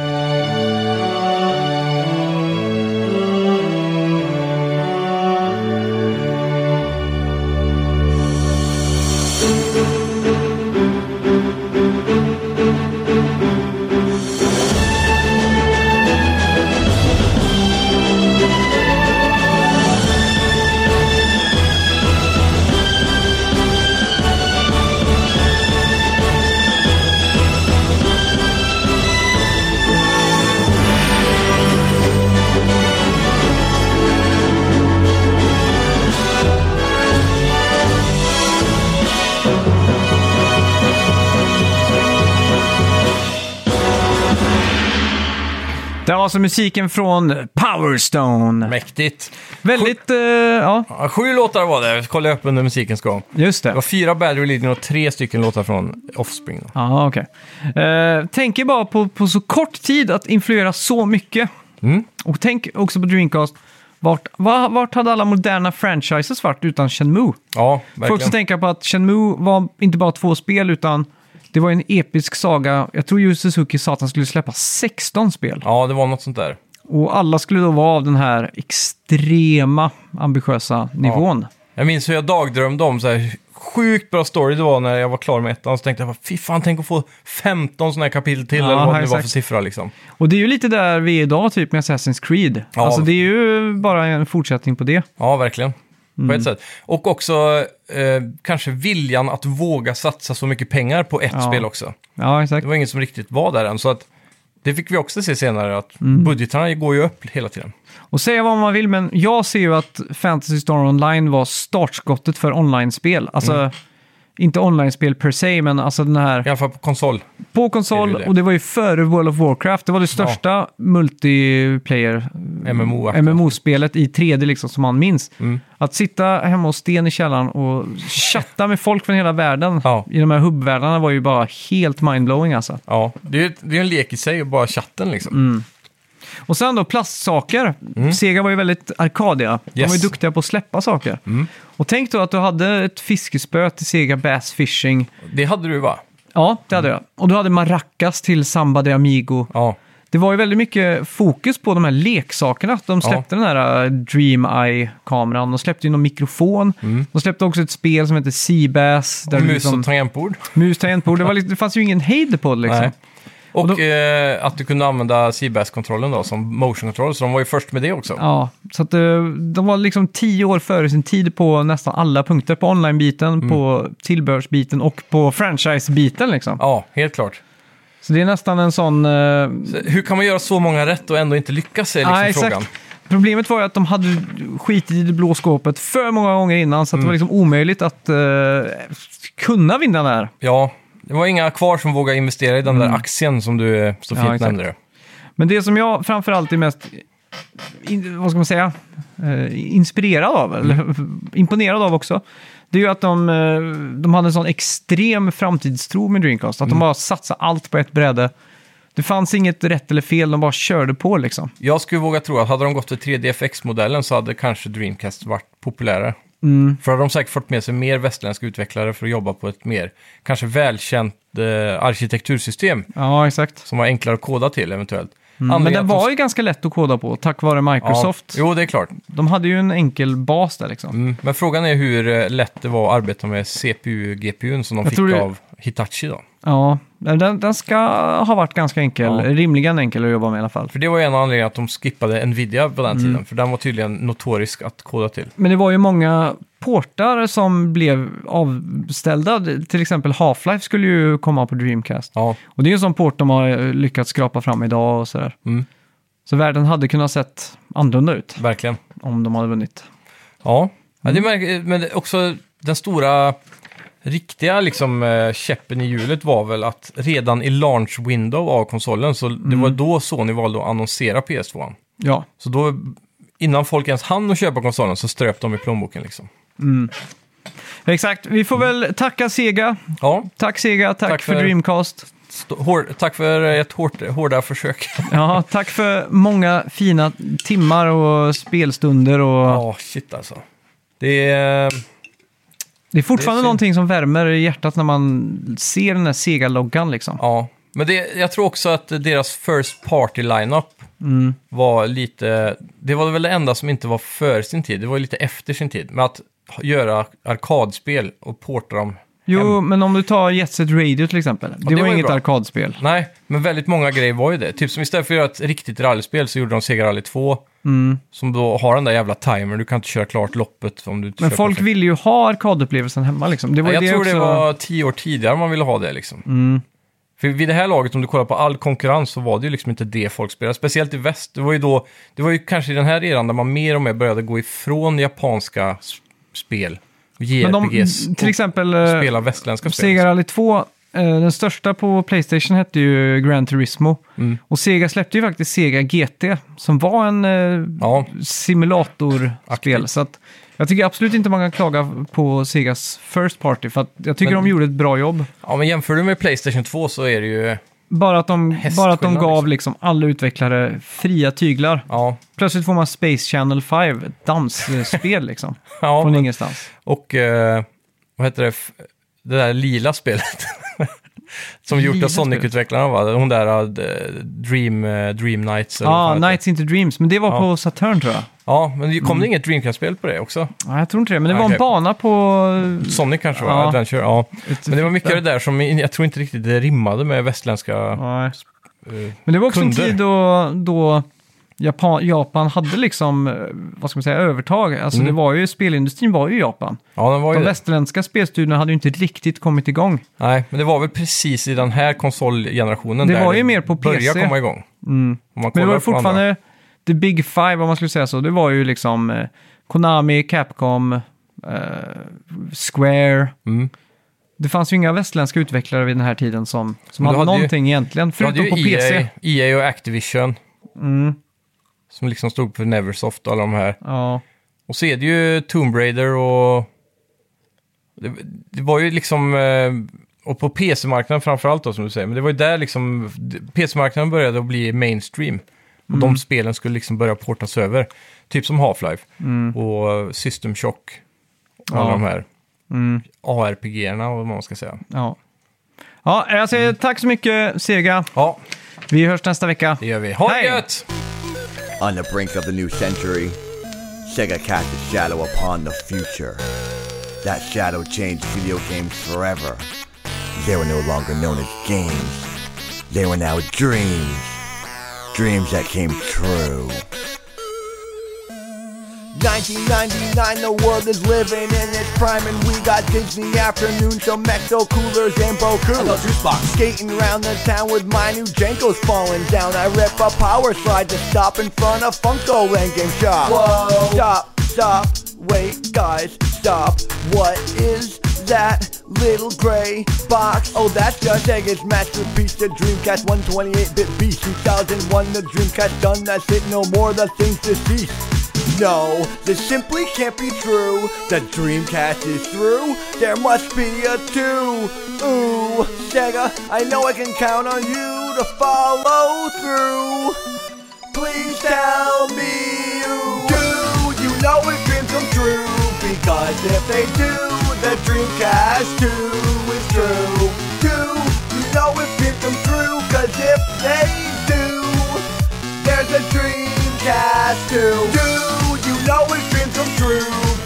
Det var alltså musiken från Power Stone. Mäktigt. Väldigt, eh, ja, Ja, sju låtar var det, kollade jag upp under musikens gång. just Det det. var fyra Bad Religion och tre stycken låtar från Offspring. Då. Ja, okej. Eh, tänker bara på, på så kort tid att influera så mycket. Mm. Och tänk också på Dreamcast. Vart, va- vart hade alla moderna franchises varit utan Shenmue? Ja, Får också verkligen. tänka på att Shenmue var inte bara två spel utan det var en episk saga. Jag tror Yu Suzuki sa att han skulle släppa 16 spel. Ja, det var något sånt där. Och alla skulle då vara av den här extrema ambitiösa nivån. Jag minns hur jag dagdrömde om så här sjukt bra story det var när jag var klar med ettan. Så tänkte jag, fy fan, tänk att få 15 sådana här kapitel till, Ja, eller vad det nu var exakt. för siffra liksom. Och det är ju lite där vi är idag typ med Assassin's Creed. Ja. Alltså det är ju bara en fortsättning på det. Ja, verkligen. På Mm. ett sätt. Och också eh, kanske viljan att våga satsa så mycket pengar på ett Ja. spel också. Ja, exakt. Det var ingen som riktigt var där än, så att det fick vi också se senare, att Mm. budgetarna går ju upp hela tiden. Och säga vad man vill, men jag ser ju att Fantasy Star Online var startskottet för online-spel. Alltså, Mm. Inte online-spel per se, men alltså den här I alla fall på konsol. på konsol det det? och det var ju före World of Warcraft. Det var det största multiplayer MMO. MMO-spelet i 3D liksom som man minns. Mm. Att sitta hemma hos Sten i källaren och chatta med folk från hela världen Ja. i de här hubbvärldarna var ju bara helt mindblowing alltså. Ja, det är, det är en lek i sig, bara chatten liksom. Mm. Och sen då plastsaker. Sega var ju väldigt arkadiga. De var ju Mm. Yes. Mm. duktiga på att släppa saker. Och tänk då att du hade ett fiskespö till Sega Bass Fishing. Det hade du va? Ja, det hade jag. Och du hade maracas till Samba de Amigo. Ja, Det var ju väldigt mycket fokus på de här leksakerna. De släppte den här äh, Dream Eye-kameran. De släppte ju någon mikrofon. De släppte också ett spel som heter Seabass. och du mus liksom- och tangentbord. mus tangentbord. Det, var lite, det fanns ju ingen hejd på det liksom. Nej. Och, Och då- eh, att du kunde använda Seabass-kontrollen då som motion control, så de var ju först med det också. Ja, så att eh, de var liksom tio år före sin tid på nästan alla punkter. På online-biten, Mm. på tillbehörsbiten och på franchise-biten liksom. Ja, helt klart. Så det är nästan en sån... eh, Hur kan man göra så många rätt och ändå inte lyckas är liksom ja, exakt. frågan. Problemet var ju att de hade skitit i det blå skåpet för många gånger innan, så att det Mm. var liksom omöjligt att eh, kunna vinna den här. Ja, det var inga kvar som vågade investera i den där aktien som du eh, så Mm. Ja, fint exakt. nämnde. det. Men det som jag framförallt är mest in, vad ska man säga, eh, inspirerad av, eller Mm. [LAUGHS] imponerad av också, det är ju att de, eh, de hade en sån extrem framtidstro med Dreamcast. Att Mm. de bara satsade allt på ett bräde. Det fanns inget rätt eller fel, de bara körde på liksom. Jag skulle våga tro att hade de gått för 3DFX-modellen så hade kanske Dreamcast varit populärare. Mm. För hade de säkert fått med sig mer västerländska utvecklare för att jobba på ett mer kanske välkänt eh, arkitektursystem Ja, exakt. som var enklare att koda till eventuellt. Mm. Men den var ju ganska lätt att koda på tack vare Microsoft. Ja, jo, det är klart. De hade ju en enkel bas där liksom. Mm. Men frågan är hur eh, lätt det var att arbeta med CPU-GPUn som de Jag fick det- av Hitachi då. Ja, den, den ska ha varit ganska enkel. Ja. Rimligen enkel att jobba med i alla fall. För det var en av anledningarna att de skippade Nvidia på den Mm. tiden. För den var tydligen notorisk att koda till. Men det var ju många portar som blev avställda. Till exempel Half-Life skulle ju komma på Dreamcast. Ja, Och det är ju en sån port de har eh, lyckats skrapa fram idag och sådär. mm, Så världen hade kunnat sett annorlunda ut verkligen. om de hade vunnit. Ja, ja det märk- men det- också den stora riktiga liksom, eh, käppen i hjulet var väl att redan i launch window av konsolen, så det Mm. var då Sony valde att annonsera PS2. Ja, Så då, innan folk ens hann att köpa konsolen så ströp de i plånboken liksom. exakt. Vi får väl tacka Sega. Ja, Tack Sega, tack, Tack för, för- Dreamcast. hård, tack för ett hårt, hårda försök. [LAUGHS] Ja, tack för många fina timmar och spelstunder. Och Ja, shit alltså. Det är... Det är fortfarande Det är någonting som värmer i hjärtat när man ser den här Sega-loggan liksom. Ja, men det, jag tror också att deras first party lineup Mm. var lite... Det var väl det enda som inte var för sin tid. Det var lite efter sin tid. Med att göra arkadspel och porta dem Jo, hem. men om du tar Jet Set Radio till exempel. det, det var, var inget bra. arkadspel. Nej, men väldigt många grejer var ju det. Typ som istället för att göra ett riktigt rallyspel så gjorde de Sega Rally 2. Mm. Som då har den där jävla timern. Du kan inte köra klart loppet om du inte Men folk perfekt. vill ju ha arkadupplevelsen hemma liksom. Det var Ja, jag tror också... det var tio år tidigare man ville ha det liksom. Mm. För vid det här laget, om du kollar på all konkurrens, så var det ju liksom inte det folk spelade. Speciellt i väst. Det var ju då, det var ju kanske i den här eran där man mer och mer började gå ifrån japanska spel. Men de, till exempel eh, spela västländska spel. Sega Rally 2, eh, den största på Playstation hette ju Gran Turismo. Mm. Och Sega släppte ju faktiskt Sega GT, som var en eh, Ja, simulatorspel. Så att jag tycker absolut inte man kan klaga på Segas First Party, för att jag tycker Men- de gjorde ett bra jobb. ja, men jämför du med Playstation 2 så är det ju... Bara att de, bara att de gav liksom. liksom alla utvecklare fria tyglar. Ja, Plötsligt får man Space Channel 5, ett dansspel liksom, [LAUGHS] ja från men, ingenstans. och eh, vad heter det? Det där lila spelet. [LAUGHS] Som gjort av Sonic-utvecklarna va? Hon där uh, Dream, eh, Dream Nights. eller vad Ja, fan heter det? Nights into Dreams, men det var på Saturn tror jag. Ja, men det kom det inget Dreamcast-spel på det också? Ja, jag tror inte det, men det var Okej. en bana på... Sonic kanske var, Ja. Adventure, ja. Men det var mycket det där som jag tror inte riktigt det rimmade med västländska... Nej. eh, Men det var också Kunder. en tid då, då Japan, Japan hade liksom, eh, vad ska man säga, övertag. Alltså Mm. det var ju, spelindustrin var ju Japan. ja, den var ju De det. västerländska spelstudierna hade ju inte riktigt kommit igång. Nej, men det var väl precis i den här konsolgenerationen Det där var ju mer på började PC. komma igång. Mm. Men det var ju andra. fortfarande the big five, om man skulle säga så. Det var ju liksom eh, Konami, Capcom, eh, Square. Mm. Det fanns ju inga västerländska utvecklare vid den här tiden som, som hade, hade ju- någonting egentligen, Du hade förutom på ju PC. EA, EA och Activision Mm, som liksom stod för Neversoft och alla de här. ja. Och så är det ju Tomb Raider och... Det, det var ju liksom... eh, Och på PC-marknaden framförallt då som du säger. Men det var ju där liksom... PC-marknaden började att bli mainstream. Och de spelen skulle liksom börja portas över. Typ som Half-Life Mm, och System Shock. Och Ja. alla de här mm, ARPG-erna vad man ska säga. ja. Ja, jag säger tack så mycket Sega. Ja, Vi hörs nästa vecka. det gör vi. Ha det gött! On the brink of the new century, Sega cast a shadow upon the future. That shadow changed video games forever. They were no longer known as games. They were now dreams. Dreams that came true. 1999, the world is living in its prime, and we got Disney afternoon, some Mexo coolers and Boku. Skating around the town with my new Jankos falling down. I rip a power slide to stop in front of Funko Land Game Shop. Whoa! Stop, stop, wait, guys, stop. What is that little gray box? Oh, that's just Sega's masterpiece, the Dreamcast 128-bit beast. 2001, the Dreamcast done. That's it, no more. The thing's deceased. No, this simply can't be true. The Dreamcast is through. There must be a two. Ooh, Sega, I know I can count on you to follow through. Please tell me you do. You know his dreams come true Because if they do, the Dreamcast 2 is true. 2, you know it can come true. Cause if they do, there's a Dreamcast 2. Do you know it can come true?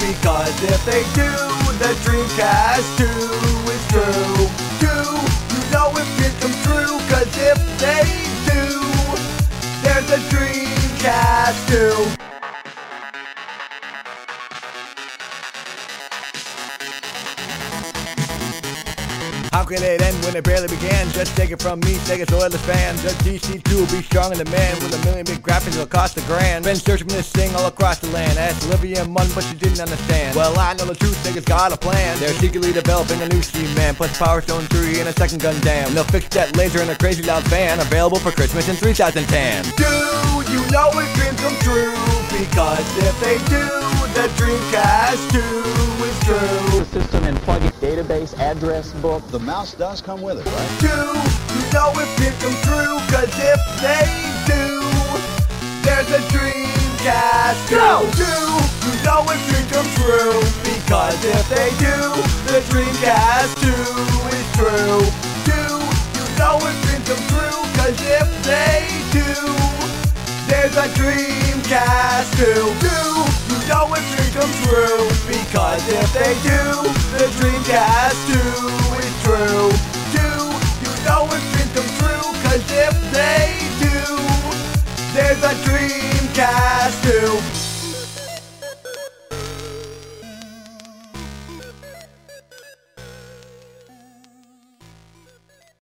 Because if they do, the Dreamcast 2 is true. Do you know it can come true? Cause if they do, there's a Dreamcast 2. Can it end when it barely began? Just take it from me, Sega's loyalist fan. The DC2 will be strong in demand with a million big graphics, it'll cost a grand. Been searching for this thing all across the land. Asked Olivia and Munn, but she didn't understand. Well, I know the truth, Sega's got a plan. They're secretly developing a new Steam Man, plus Power Stone 3 and a second Gundam. They'll fix that laser in a crazy loud fan, available for Christmas in 3010. Do you know it dreams come true? Because if they do, the Dreamcast 2 is true. the system and plug it database address book. The mouse does come with it, right? do You know if it come true Cause if they do There's a Dreamcast Go! Do You know if it come true Because if they do The Dreamcast 2 is true Do You know if it come true Cause if they do There's a Dreamcast 2 Do You know if dreams come true. Because if they do, the Dreamcast 2 is true. Do you know if dreams come true. Cause if they do, there's a Dreamcast too.